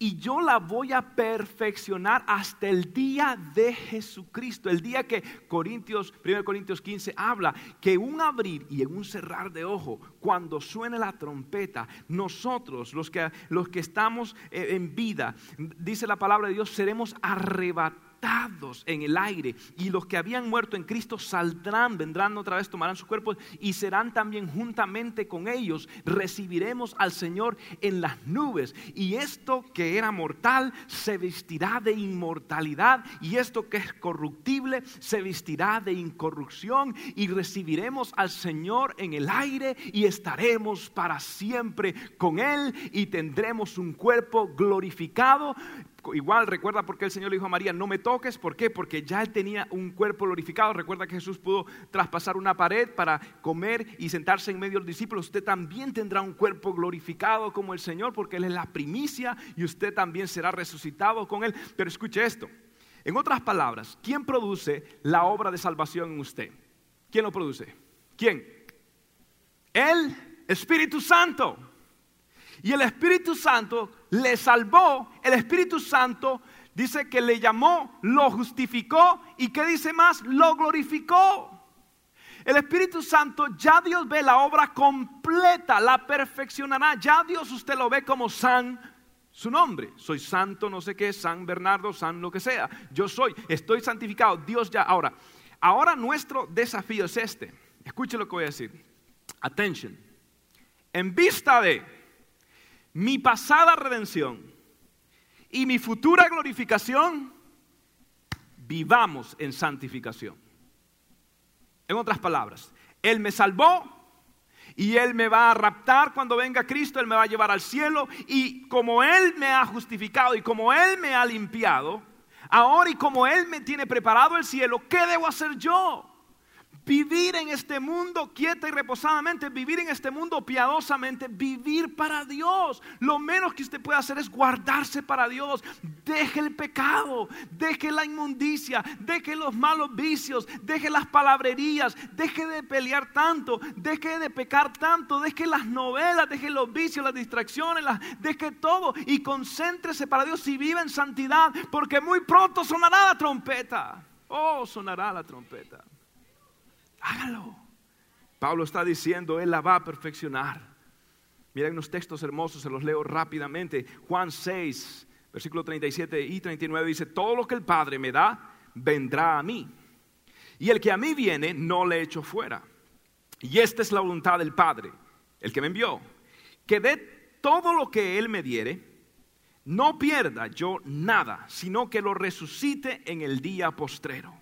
y yo la voy a perfeccionar hasta el día de Jesucristo, el día que Corintios, 1 Corintios 15 habla que un abrir y en un cerrar de ojo, cuando suene la trompeta, nosotros los que, los que estamos eh, en vida, dice la palabra de Dios, seremos arrebatados en el aire y los que habían muerto en Cristo saldrán, vendrán otra vez, tomarán sus cuerpos y serán también juntamente con ellos. Recibiremos al Señor en las nubes y esto que era mortal se vestirá de inmortalidad y esto que es corruptible se vestirá de incorrupción y recibiremos al Señor en el aire y estaremos para siempre con Él y tendremos un cuerpo glorificado Igual recuerda por qué el Señor le dijo a María, no me toques, ¿por qué? Porque ya él tenía un cuerpo glorificado. Recuerda que Jesús pudo traspasar una pared para comer y sentarse en medio de los discípulos. Usted también tendrá un cuerpo glorificado como el Señor, porque Él es la primicia y usted también será resucitado con Él. Pero escuche esto. En otras palabras, ¿quién produce la obra de salvación en usted? ¿Quién lo produce? ¿Quién? El Espíritu Santo. Y el Espíritu Santo le salvó, el Espíritu Santo dice que le llamó, lo justificó y que dice más, lo glorificó. El Espíritu Santo ya Dios ve la obra completa, la perfeccionará. Ya Dios usted lo ve como san su nombre. Soy santo, no sé qué, San Bernardo, San lo que sea. Yo soy, estoy santificado. Dios ya. Ahora, ahora nuestro desafío es este. Escuche lo que voy a decir. Attention. En vista de mi pasada redención y mi futura glorificación, vivamos en santificación. En otras palabras, Él me salvó y Él me va a raptar cuando venga Cristo, Él me va a llevar al cielo y como Él me ha justificado y como Él me ha limpiado, ahora y como Él me tiene preparado el cielo, ¿qué debo hacer yo? Vivir en este mundo quieta y reposadamente, vivir en este mundo piadosamente, vivir para Dios. Lo menos que usted puede hacer es guardarse para Dios. Deje el pecado, deje la inmundicia, deje los malos vicios, deje las palabrerías, deje de pelear tanto, deje de pecar tanto, deje las novelas, deje los vicios, las distracciones, deje todo y concéntrese para Dios y vive en santidad, porque muy pronto sonará la trompeta. Oh, sonará la trompeta. Hágalo. Pablo está diciendo, Él la va a perfeccionar. Miren unos textos hermosos, se los leo rápidamente. Juan 6, versículo 37 y 39 dice, todo lo que el Padre me da, vendrá a mí. Y el que a mí viene, no le echo fuera. Y esta es la voluntad del Padre, el que me envió, que de todo lo que Él me diere, no pierda yo nada, sino que lo resucite en el día postrero.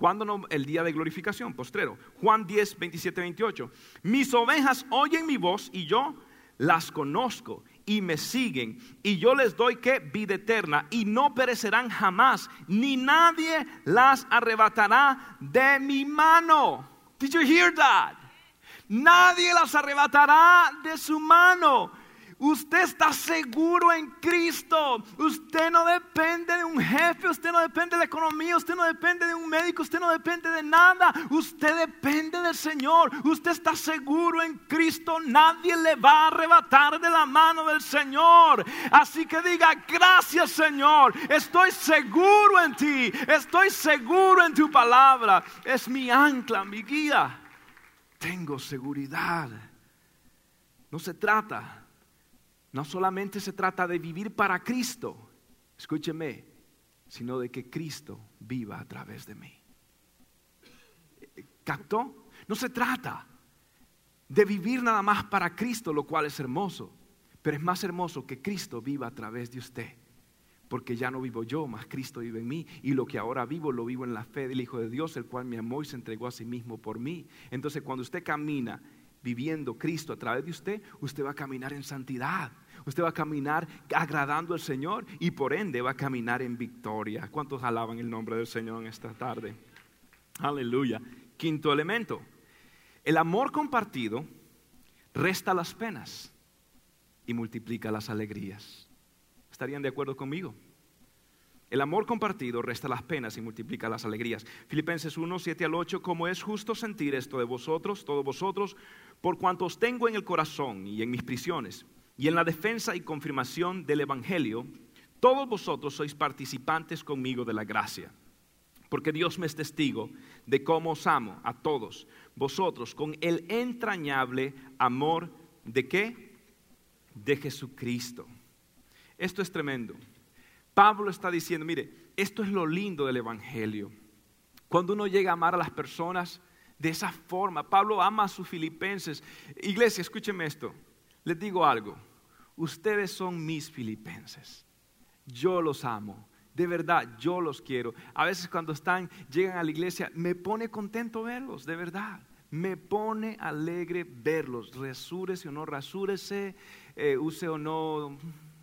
¿Cuándo no? El día de glorificación, postrero. Juan 10, 27, 28. Mis ovejas oyen mi voz y yo las conozco y me siguen. Y yo les doy que vida eterna y no perecerán jamás, ni nadie las arrebatará de mi mano. Did you hear that? Nadie las arrebatará de su mano. Usted está seguro en Cristo. Usted no depende de un jefe, usted no depende de la economía, usted no depende de un médico, usted no depende de nada. Usted depende del Señor. Usted está seguro en Cristo. Nadie le va a arrebatar de la mano del Señor. Así que diga, gracias Señor. Estoy seguro en ti. Estoy seguro en tu palabra. Es mi ancla, mi guía. Tengo seguridad. No se trata no solamente se trata de vivir para Cristo, escúcheme, sino de que Cristo viva a través de mí. ¿Captó? No se trata de vivir nada más para Cristo, lo cual es hermoso, pero es más hermoso que Cristo viva a través de usted. Porque ya no vivo yo, más Cristo vive en mí. Y lo que ahora vivo, lo vivo en la fe del Hijo de Dios, el cual me amó y se entregó a sí mismo por mí. Entonces, cuando usted camina viviendo Cristo a través de usted, usted va a caminar en santidad. Usted va a caminar agradando al Señor y por ende va a caminar en victoria. ¿Cuántos alaban el nombre del Señor en esta tarde? Aleluya. Quinto elemento. El amor compartido resta las penas y multiplica las alegrías. ¿Estarían de acuerdo conmigo? El amor compartido resta las penas y multiplica las alegrías. Filipenses 1, 7 al 8, como es justo sentir esto de vosotros, todos vosotros, por cuanto os tengo en el corazón y en mis prisiones y en la defensa y confirmación del Evangelio, todos vosotros sois participantes conmigo de la gracia. Porque Dios me es testigo de cómo os amo a todos vosotros con el entrañable amor de qué? De Jesucristo. Esto es tremendo. Pablo está diciendo, mire, esto es lo lindo del Evangelio. Cuando uno llega a amar a las personas de esa forma, Pablo ama a sus filipenses. Iglesia, escúcheme esto. Les digo algo. Ustedes son mis filipenses. Yo los amo. De verdad, yo los quiero. A veces cuando están, llegan a la iglesia, me pone contento verlos, de verdad. Me pone alegre verlos. Resúrese o no rasúrese, eh, use o no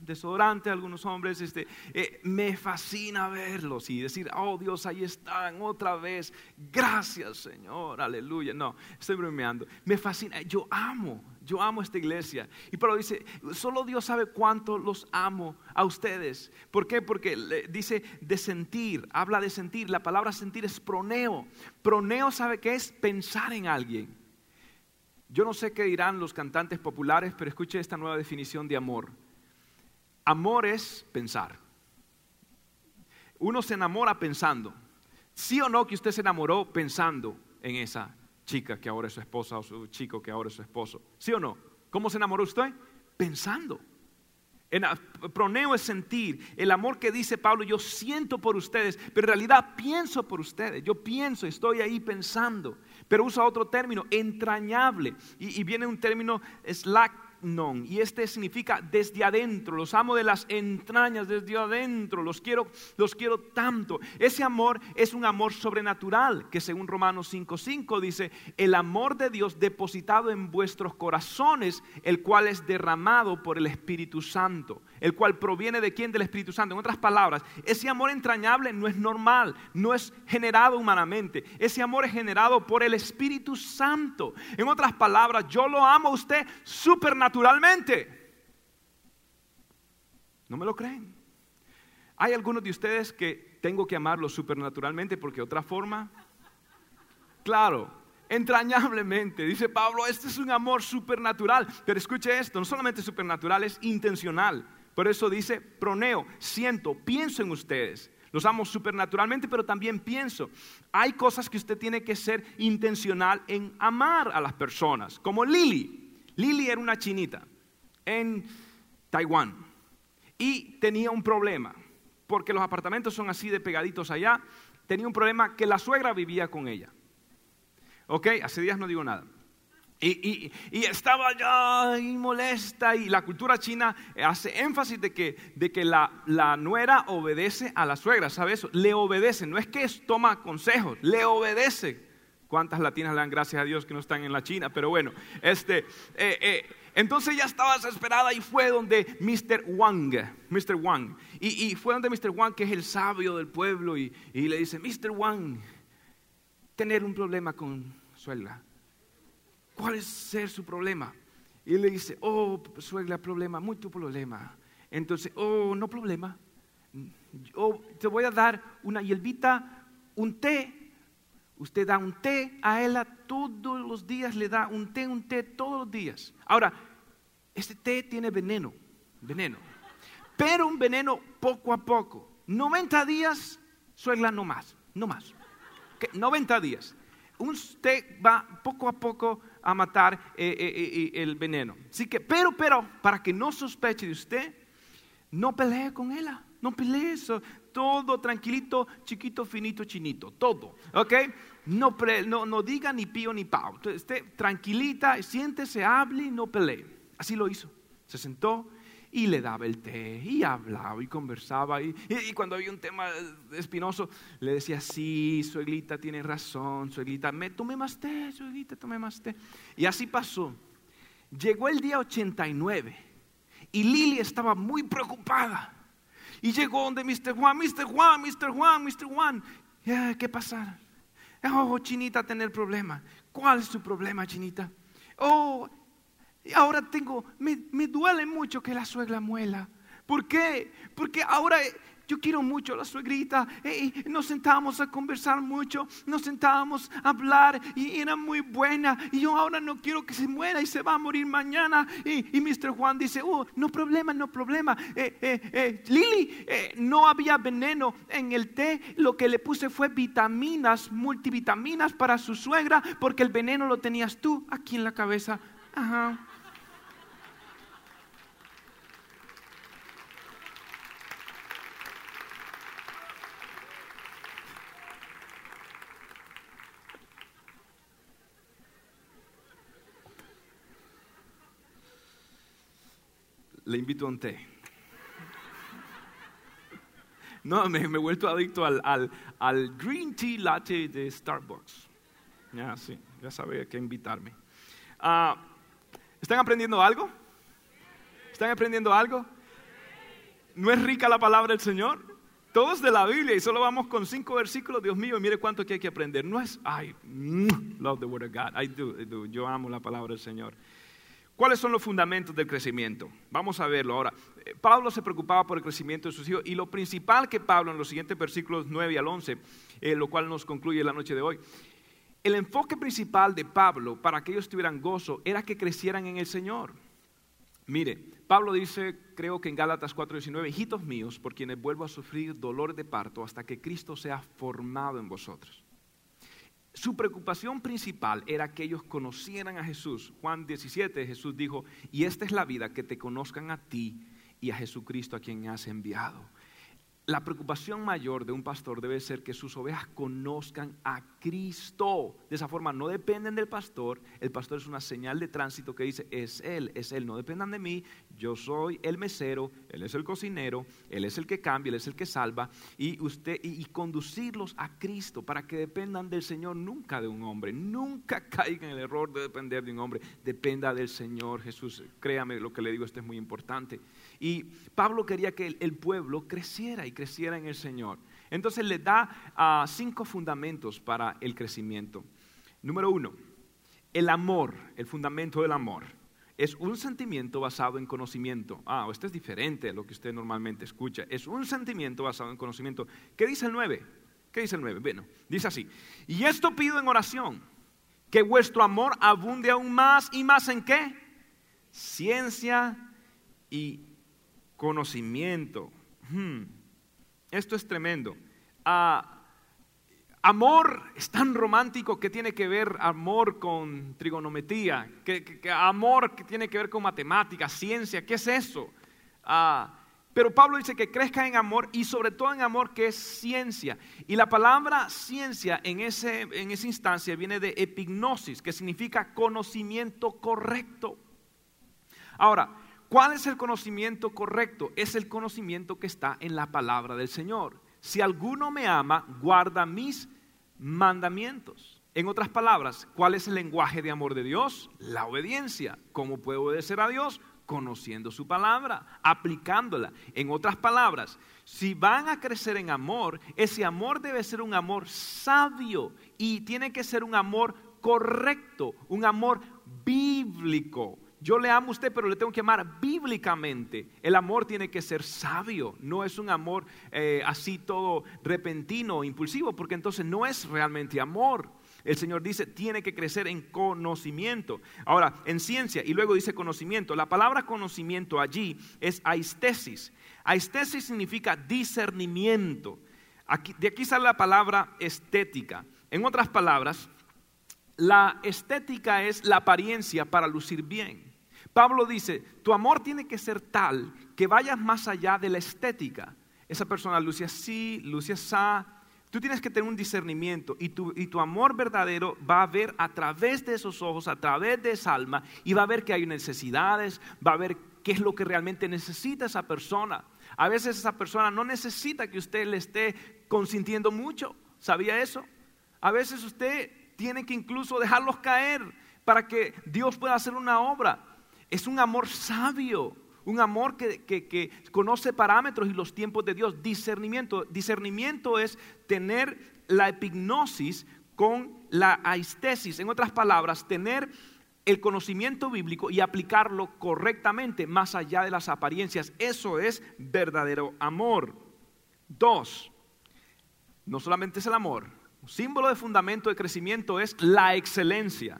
desodorante algunos hombres, este, eh, me fascina verlos y decir, oh Dios, ahí están otra vez, gracias Señor, aleluya. No, estoy bromeando, me fascina, yo amo, yo amo esta iglesia. Y Pablo dice, solo Dios sabe cuánto los amo a ustedes. ¿Por qué? Porque dice de sentir, habla de sentir, la palabra sentir es proneo. Proneo sabe que es pensar en alguien. Yo no sé qué dirán los cantantes populares, pero escuche esta nueva definición de amor. Amor es pensar. Uno se enamora pensando. ¿Sí o no que usted se enamoró pensando en esa chica que ahora es su esposa o su chico que ahora es su esposo? ¿Sí o no? ¿Cómo se enamoró usted? Pensando. En, proneo es sentir. El amor que dice Pablo, yo siento por ustedes, pero en realidad pienso por ustedes. Yo pienso, estoy ahí pensando. Pero usa otro término, entrañable. Y, viene un término y este significa desde adentro, los amo de las entrañas, desde adentro, los quiero, los quiero tanto. Ese amor es un amor sobrenatural, que según Romanos 5:5 dice, el amor de Dios depositado en vuestros corazones, el cual es derramado por el Espíritu Santo, el cual proviene de quién? Del Espíritu Santo. En otras palabras, ese amor entrañable no es normal, no es generado humanamente, ese amor es generado por el Espíritu Santo. En otras palabras, yo lo amo a usted supernaturalmente naturalmente. ¿No me lo creen? Hay algunos de ustedes que tengo que amarlo supernaturalmente porque otra forma, claro, entrañablemente. Dice Pablo, este es un amor supernatural. Pero escuche esto, no solamente supernatural, es intencional. Por eso dice, proneo, siento, pienso en ustedes. Los amo supernaturalmente, pero también pienso. Hay cosas que usted tiene que ser intencional en amar a las personas, como Lili. Lily era una chinita en Taiwán y tenía un problema, porque los apartamentos son así de pegaditos allá, tenía un problema que la suegra vivía con ella. ¿Ok? Hace días no digo nada. Y, estaba ya y molesta y la cultura china hace énfasis de que, de que la, la, nuera obedece a la suegra, ¿sabes eso? Le obedece, no es que toma consejos, le obedece. ¿Cuántas latinas le dan gracias a Dios que no están en la China? Pero bueno, este, eh, eh, entonces ella estaba desesperada y fue donde Mr. Wang, Mr. Wang, y, fue donde Mr. Wang, que es el sabio del pueblo, y, le dice, Mr. Wang, tener un problema con suegra. ¿Cuál es ser su problema? Y le dice, oh, suegra, problema, mucho problema. Entonces, oh, no problema. Oh, te voy a dar una hierbita, un té Usted da un té a ella todos los días, le da un té, un té todos los días. Ahora, este té tiene veneno, veneno, pero un veneno poco a poco. 90 días, suegra no más, no más. 90 días. Té va poco a poco a matar eh, eh, eh, el veneno. Así que, pero, pero, para que no sospeche de usted, no pelee con ella. No pelee eso todo tranquilito, chiquito, finito, chinito, todo, ¿ok? No, no, no diga ni pío ni pao. Esté tranquilita, siéntese, hable no pelee. Así lo hizo. Se sentó y le daba el té y hablaba y conversaba. Y, cuando había un tema espinoso, le decía, sí, suegrita tiene razón, suegrita, me tomé más té, suegrita, tomé más té. Y así pasó. Llegó el día 89 y Lili estaba muy preocupada y llegó donde Mr. Juan, Mr. Juan, Mr. Juan, Mr. Juan. ¿Qué pasa? Oh, Chinita, tener problema. ¿Cuál es su problema, Chinita? Oh, ahora tengo, me, duele mucho que la suegra muela. ¿Por qué? Porque ahora yo quiero mucho a la suegrita. nos sentábamos a conversar mucho, nos sentábamos a hablar y era muy buena. Y yo ahora no quiero que se muera y se va a morir mañana. Y, y Mr. Juan dice, oh, no problema, no problema. Eh, eh, eh, Lili, no había veneno en el té. Lo que le puse fue vitaminas, multivitaminas para su suegra, porque el veneno lo tenías tú aquí en la cabeza. Ajá. Le invito a un té. No, me, he vuelto adicto al, al, green tea latte de Starbucks. Ya, sí, ya sabía que invitarme. Ah, ¿Están aprendiendo algo? ¿Están aprendiendo algo? ¿No es rica la palabra del Señor? Todos de la Biblia y solo vamos con cinco versículos. Dios mío, mire cuánto que hay que aprender. No es, ay, mm, love the word of God. I do, I do. Yo amo la palabra del Señor. ¿Cuáles son los fundamentos del crecimiento? Vamos a verlo ahora. Eh, Pablo se preocupaba por el crecimiento de sus hijos y lo principal que Pablo en los siguientes versículos 9 al 11, eh, lo cual nos concluye la noche de hoy, el enfoque principal de Pablo para que ellos tuvieran gozo era que crecieran en el Señor. Mire, Pablo dice, creo que en Gálatas 4:19, hijitos míos, por quienes vuelvo a sufrir dolor de parto hasta que Cristo sea formado en vosotros. Su preocupación principal era que ellos conocieran a Jesús. Juan 17, Jesús dijo, y esta es la vida, que te conozcan a ti y a Jesucristo a quien has enviado. La preocupación mayor de un pastor debe ser que sus ovejas conozcan a Cristo. De esa forma no dependen del pastor. El pastor es una señal de tránsito que dice, es Él, es Él. No dependan de mí. Yo soy el mesero, Él es el cocinero, Él es el que cambia, Él es el que salva. Y, usted, y, conducirlos a Cristo para que dependan del Señor, nunca de un hombre. Nunca <laughs> caigan en el error de depender de un hombre. Dependa del Señor Jesús. Créame lo que le digo, esto es muy importante. Y Pablo quería que el, pueblo creciera y creciera en el Señor. Entonces le da ah, cinco fundamentos para el crecimiento. Número uno, el amor, el fundamento del amor. Es un sentimiento basado en conocimiento. Ah, esto es diferente a lo que usted normalmente escucha. Es un sentimiento basado en conocimiento. ¿Qué dice el 9? ¿Qué dice el 9? Bueno, dice así. Y esto pido en oración, que vuestro amor abunde aún más y más en qué? Ciencia y conocimiento. Hmm. Esto es tremendo. Ah, amor es tan romántico que tiene que ver amor con trigonometría, amor que tiene que ver con matemáticas, ciencia, ¿qué es eso? Ah, pero Pablo dice que crezca en amor y sobre todo en amor que es ciencia. Y la palabra ciencia en, ese, en esa instancia viene de epignosis, que significa conocimiento correcto. Ahora, ¿Cuál es el conocimiento correcto? Es el conocimiento que está en la palabra del Señor. Si alguno me ama, guarda mis mandamientos. En otras palabras, ¿cuál es el lenguaje de amor de Dios? La obediencia. ¿Cómo puedo obedecer a Dios? Conociendo su palabra, aplicándola. En otras palabras, si van a crecer en amor, ese amor debe ser un amor sabio y tiene que ser un amor correcto, un amor bíblico. Yo le amo a usted, pero le tengo que amar bíblicamente. El amor tiene que ser sabio, no es un amor eh, así todo repentino, impulsivo, porque entonces no es realmente amor. El Señor dice, tiene que crecer en conocimiento. Ahora, en ciencia, y luego dice conocimiento. La palabra conocimiento allí es aistesis. Aistesis significa discernimiento. de aquí sale la palabra estética. En otras palabras, la estética es la apariencia para lucir bien. Pablo dice, tu amor tiene que ser tal que vayas más allá de la estética. Esa persona luce así, luce así. Tú tienes que tener un discernimiento y tu, y tu amor verdadero va a ver a través de esos ojos, a través de esa alma y va a ver que hay necesidades, va a ver qué es lo que realmente necesita esa persona. A veces esa persona no necesita que usted le esté consintiendo mucho. ¿Sabía eso? A veces usted tiene que incluso dejarlos caer para que Dios pueda hacer una obra. Es un amor sabio, un amor que, conoce parámetros y los tiempos de Dios. Discernimiento. Discernimiento es tener la epignosis con la aistesis. En otras palabras, tener el conocimiento bíblico y aplicarlo correctamente más allá de las apariencias. Eso es verdadero amor. Dos, no solamente es el amor, símbolo de fundamento de crecimiento es la excelencia,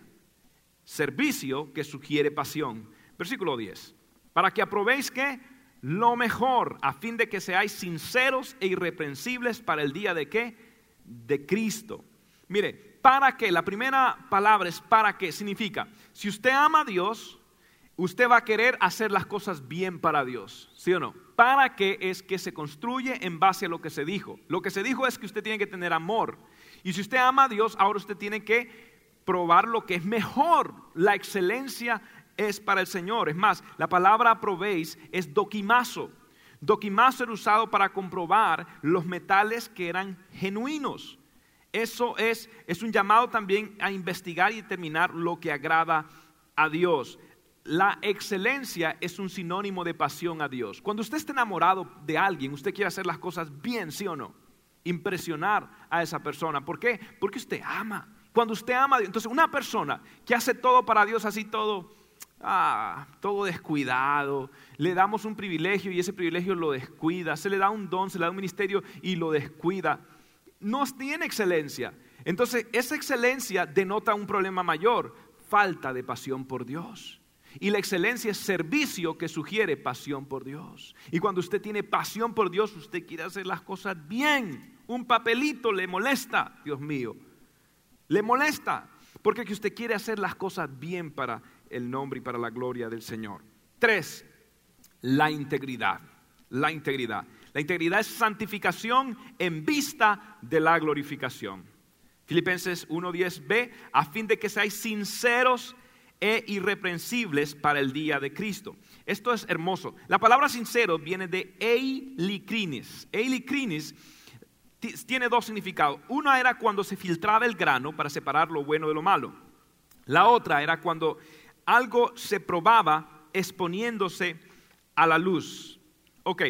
servicio que sugiere pasión. Versículo 10, para que aprobéis que lo mejor, a fin de que seáis sinceros e irreprensibles para el día de qué? De Cristo. Mire, para que, la primera palabra es para que, significa, si usted ama a Dios, usted va a querer hacer las cosas bien para Dios, ¿sí o no? Para que es que se construye en base a lo que se dijo. Lo que se dijo es que usted tiene que tener amor. Y si usted ama a Dios, ahora usted tiene que probar lo que es mejor, la excelencia es para el Señor. Es más, la palabra probéis es doquimazo. Doquimazo era usado para comprobar los metales que eran genuinos. Eso es, es un llamado también a investigar y determinar lo que agrada a Dios. La excelencia es un sinónimo de pasión a Dios. Cuando usted está enamorado de alguien, usted quiere hacer las cosas bien, ¿sí o no? Impresionar a esa persona. ¿Por qué? Porque usted ama. Cuando usted ama, entonces una persona que hace todo para Dios así todo ah, todo descuidado, le damos un privilegio y ese privilegio lo descuida, se le da un don, se le da un ministerio y lo descuida. No tiene excelencia. Entonces, esa excelencia denota un problema mayor, falta de pasión por Dios. Y la excelencia es servicio que sugiere pasión por Dios. Y cuando usted tiene pasión por Dios, usted quiere hacer las cosas bien. Un papelito le molesta, Dios mío. Le molesta, porque que usted quiere hacer las cosas bien para el nombre y para la gloria del Señor. Tres, la integridad. La integridad. La integridad es santificación en vista de la glorificación. Filipenses 1.10b, a fin de que seáis sinceros e irreprensibles para el día de Cristo. Esto es hermoso. La palabra sincero viene de eilicrinis. Eilicrinis tiene dos significados. Uno era cuando se filtraba el grano para separar lo bueno de lo malo. La otra era cuando algo se probaba exponiéndose a la luz. Ok,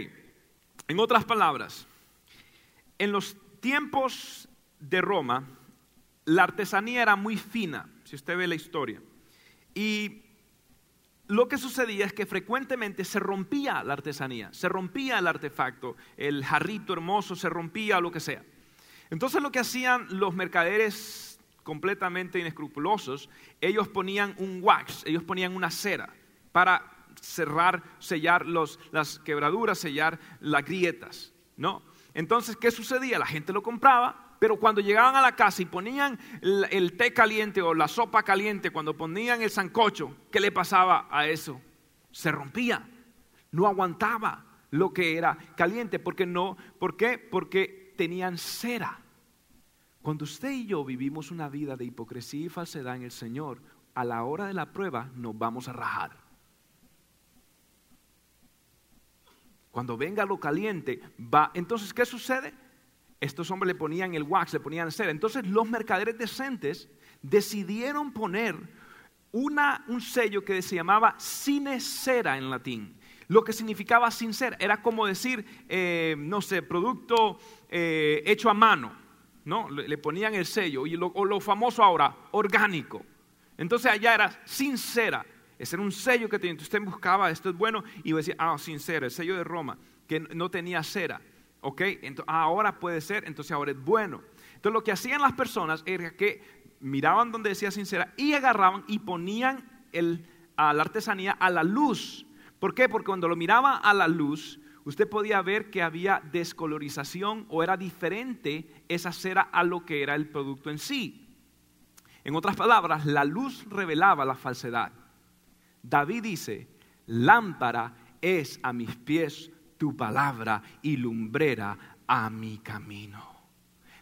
en otras palabras, en los tiempos de Roma, la artesanía era muy fina, si usted ve la historia. Y lo que sucedía es que frecuentemente se rompía la artesanía, se rompía el artefacto, el jarrito hermoso se rompía, lo que sea. Entonces lo que hacían los mercaderes completamente inescrupulosos, ellos ponían un wax, ellos ponían una cera para cerrar, sellar las quebraduras, sellar las grietas, ¿no? Entonces, ¿qué sucedía? La gente lo compraba, pero cuando llegaban a la casa y ponían el, té caliente o la sopa caliente, cuando ponían el sancocho, ¿qué le pasaba a eso? Se rompía, no aguantaba lo que era caliente, porque no, ¿por qué? Porque tenían cera. Cuando usted y yo vivimos una vida de hipocresía y falsedad en el Señor, a la hora de la prueba nos vamos a rajar. Cuando venga lo caliente, va. Entonces, ¿qué sucede? Estos hombres le ponían el wax, le ponían cera. Entonces, los mercaderes decentes decidieron poner una, un sello que se llamaba sine cera en latín. Lo que significaba sin ser era como decir, eh, no sé, producto eh, hecho a mano ¿no? Le, ponían el sello, y lo, o lo famoso ahora, orgánico. Entonces allá era sincera. Ese era un sello que tenía. Usted buscaba, esto es bueno, y decía, ah, sincera, el sello de Roma, que no tenía cera. ¿Ok? Entonces, ahora puede ser, entonces ahora es bueno. Entonces lo que hacían las personas era que miraban donde decía sincera y agarraban y ponían a la artesanía a la luz. ¿Por qué? Porque cuando lo miraba a la luz, usted podía ver que había descolorización o era diferente esa cera a lo que era el producto en sí. En otras palabras, la luz revelaba la falsedad. David dice, lámpara es a mis pies tu palabra y lumbrera a mi camino.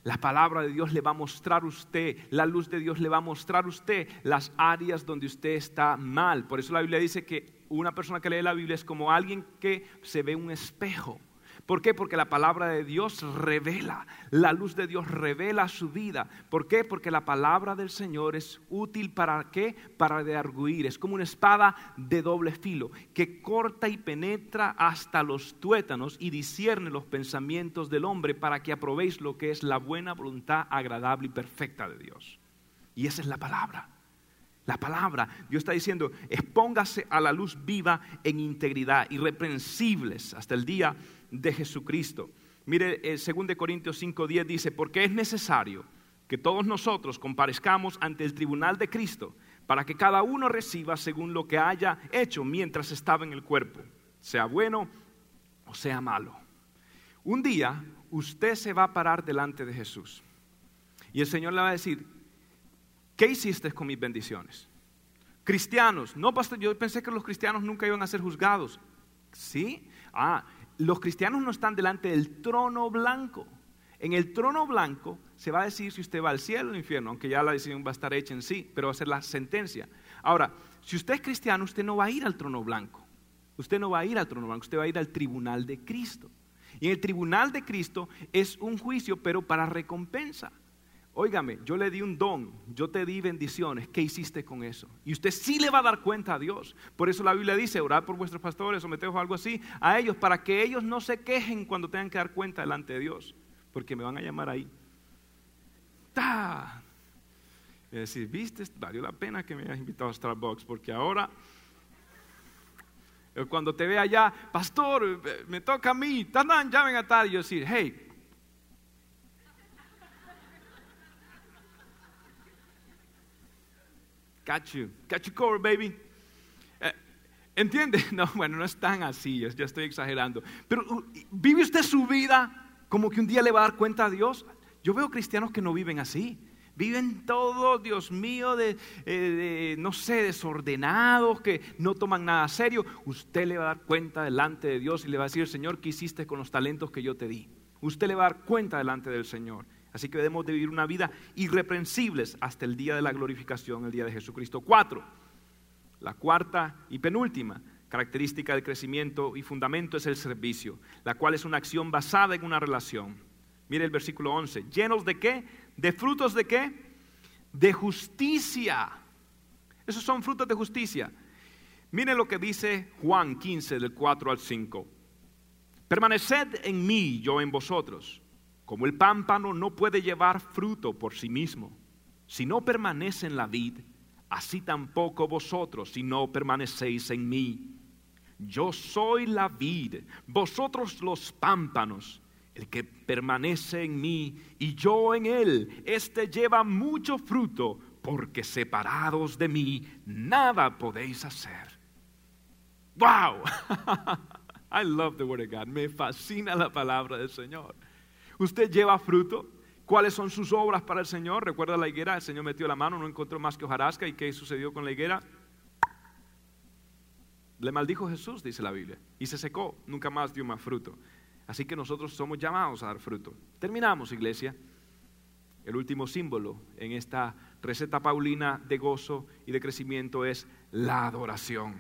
La palabra de Dios le va a mostrar a usted, la luz de Dios le va a mostrar a usted las áreas donde usted está mal. Por eso la Biblia dice que una persona que lee la Biblia es como alguien que se ve un espejo. ¿Por qué? Porque la palabra de Dios revela, la luz de Dios revela su vida. ¿Por qué? Porque la palabra del Señor es útil para qué? Para dearguir. Es como una espada de doble filo que corta y penetra hasta los tuétanos y discierne los pensamientos del hombre para que aprobéis lo que es la buena voluntad agradable y perfecta de Dios. Y esa es la palabra. La palabra, Dios está diciendo, expóngase a la luz viva en integridad, irreprensibles hasta el día de Jesucristo. Mire, el 2 Corintios 5:10 dice, porque es necesario que todos nosotros comparezcamos ante el tribunal de Cristo para que cada uno reciba según lo que haya hecho mientras estaba en el cuerpo, sea bueno o sea malo. Un día usted se va a parar delante de Jesús y el Señor le va a decir, ¿qué hiciste con mis bendiciones? Cristianos, no, pastor, yo pensé que los cristianos nunca iban a ser juzgados. ¿Sí? Ah, los cristianos no están delante del trono blanco. En el trono blanco se va a decir si usted va al cielo o al infierno, aunque ya la decisión va a estar hecha en sí, pero va a ser la sentencia. Ahora, si usted es cristiano, usted no va a ir al trono blanco. Usted no va a ir al trono blanco, usted va a ir al tribunal de Cristo. Y en el tribunal de Cristo es un juicio, pero para recompensa. Óigame, yo le di un don, yo te di bendiciones, ¿qué hiciste con eso? Y usted sí le va a dar cuenta a Dios. Por eso la Biblia dice, orad por vuestros pastores, someteos o algo así a ellos, para que ellos no se quejen cuando tengan que dar cuenta delante de Dios, porque me van a llamar ahí. ¡Ta! Es decir, viste, valió la pena que me hayas invitado a Starbucks, porque ahora, eh, cuando te vea allá, pastor, eh, me toca a mí, ¡Tan, llamen a tal, y yo decir, hey, Catch you, catch you cover, baby. Eh, ¿Entiende? <laughs> No, bueno, no es tan así, ya estoy exagerando. Pero uh, ¿vive usted su vida como que un día le va a dar cuenta a Dios? Yo veo cristianos que no viven así. Viven todo, Dios mío, de, eh, no sé, desordenados, que no toman nada serio. Usted le va a dar cuenta delante de Dios y le va a decir, Señor, ¿qué hiciste con los talentos que yo te di? Usted le va a dar cuenta delante del Señor. Así que debemos de vivir una vida irreprensibles hasta el día de la glorificación, el día de Jesucristo. Cuatro, la cuarta y penúltima característica del crecimiento y fundamento es el servicio, la cual es una acción basada en una relación. Mire el versículo 11, llenos de qué? De frutos de qué? De justicia. Esos son frutos de justicia. Mire lo que dice Juan 15 del 4 al 5. Permaneced en mí, yo en vosotros como el pámpano no puede llevar fruto por sí mismo, si no permanece en la vid, así tampoco vosotros si no permanecéis en mí. Yo soy la vid, vosotros los pámpanos. El que permanece en mí y yo en él, éste lleva mucho fruto, porque separados de mí nada podéis hacer. ¡Wow! <laughs> I love the word of God. Me fascina la palabra del Señor. ¿Usted lleva fruto? ¿Cuáles son sus obras para el Señor? Recuerda la higuera, el Señor metió la mano, no encontró más que hojarasca. ¿Y qué sucedió con la higuera? Le maldijo Jesús, dice la Biblia, y se secó, nunca más dio más fruto. Así que nosotros somos llamados a dar fruto. Terminamos, iglesia. El último símbolo en esta receta paulina de gozo y de crecimiento es la adoración.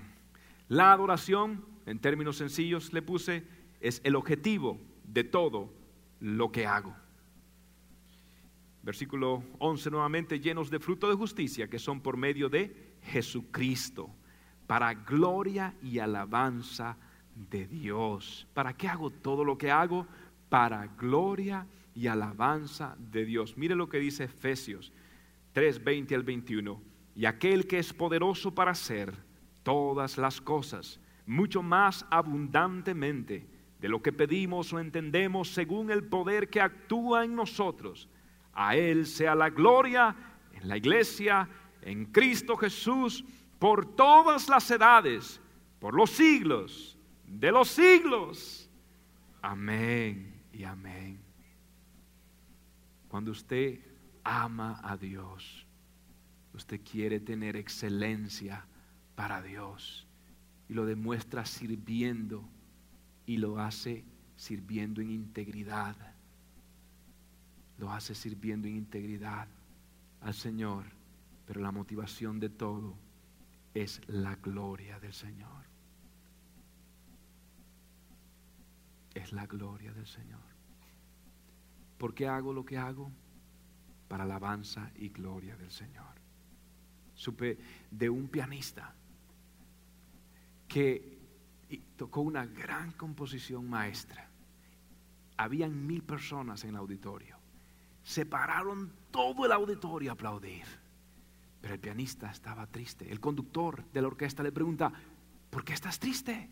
La adoración, en términos sencillos le puse, es el objetivo de todo lo que hago. Versículo 11 nuevamente, llenos de fruto de justicia, que son por medio de Jesucristo, para gloria y alabanza de Dios. ¿Para qué hago todo lo que hago? Para gloria y alabanza de Dios. Mire lo que dice Efesios 3, 20 al 21. Y aquel que es poderoso para hacer todas las cosas, mucho más abundantemente de lo que pedimos o entendemos según el poder que actúa en nosotros. A Él sea la gloria en la iglesia, en Cristo Jesús, por todas las edades, por los siglos de los siglos. Amén y amén. Cuando usted ama a Dios, usted quiere tener excelencia para Dios y lo demuestra sirviendo y lo hace sirviendo en integridad. Lo hace sirviendo en integridad al Señor, pero la motivación de todo es la gloria del Señor. Es la gloria del Señor. ¿Por qué hago lo que hago? Para alabanza y gloria del Señor. Supe de un pianista que y tocó una gran composición maestra. Habían mil personas en el auditorio. Se pararon todo el auditorio a aplaudir. Pero el pianista estaba triste. El conductor de la orquesta le pregunta, ¿por qué estás triste?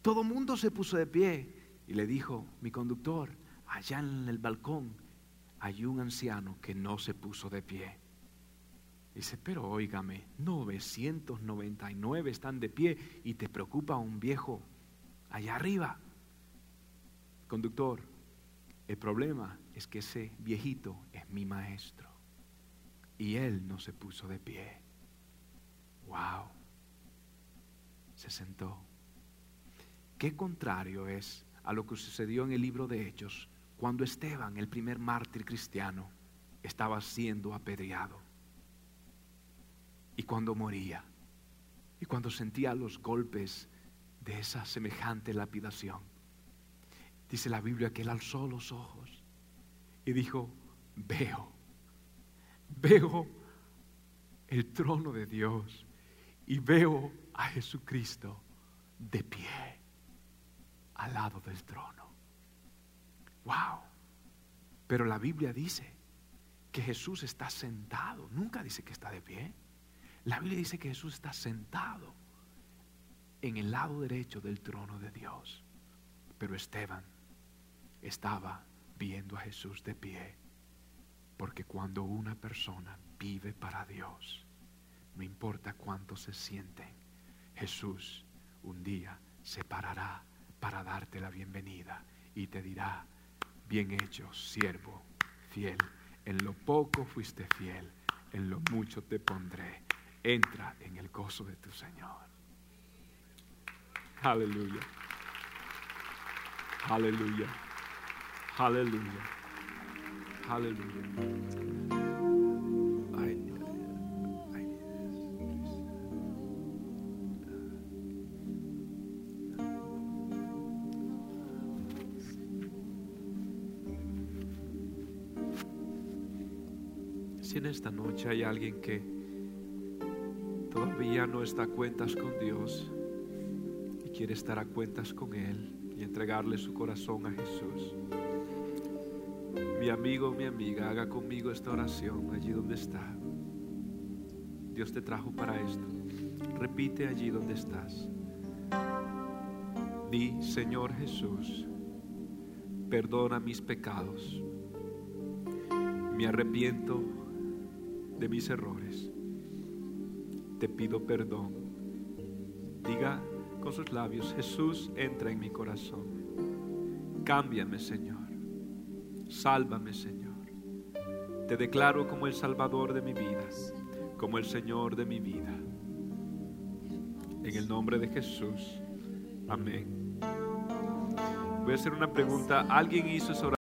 Todo el mundo se puso de pie y le dijo, mi conductor, allá en el balcón hay un anciano que no se puso de pie. Dice, pero óigame, 999 están de pie y te preocupa un viejo allá arriba. Conductor, el problema es que ese viejito es mi maestro y él no se puso de pie. Wow. Se sentó. Qué contrario es a lo que sucedió en el libro de Hechos cuando Esteban, el primer mártir cristiano, estaba siendo apedreado. Y cuando moría. Y cuando sentía los golpes de esa semejante lapidación. Dice la Biblia que él alzó los ojos y dijo, veo, veo el trono de Dios y veo a Jesucristo de pie al lado del trono. Wow. Pero la Biblia dice que Jesús está sentado, nunca dice que está de pie. La Biblia dice que Jesús está sentado en el lado derecho del trono de Dios. Pero Esteban estaba viendo a Jesús de pie. Porque cuando una persona vive para Dios, no importa cuánto se sienten, Jesús un día se parará para darte la bienvenida y te dirá, bien hecho, siervo, fiel. En lo poco fuiste fiel, en lo mucho te pondré. Entra en el gozo de tu Señor. Aleluya. Aleluya. Aleluya. Aleluya. Si en esta noche hay alguien que todavía no está a cuentas con Dios y quiere estar a cuentas con Él y entregarle su corazón a Jesús, mi amigo, mi amiga, haga conmigo esta oración allí donde está. Dios te trajo para esto. Repite allí donde estás. Di, Señor Jesús, perdona mis pecados. Me arrepiento de mis errores. Te pido perdón. Diga con sus labios, Jesús entra en mi corazón. Cámbiame, Señor. Sálvame, Señor. Te declaro como el Salvador de mi vida, como el Señor de mi vida. En el nombre de Jesús. Amén. Voy a hacer una pregunta. ¿Alguien hizo esa oración?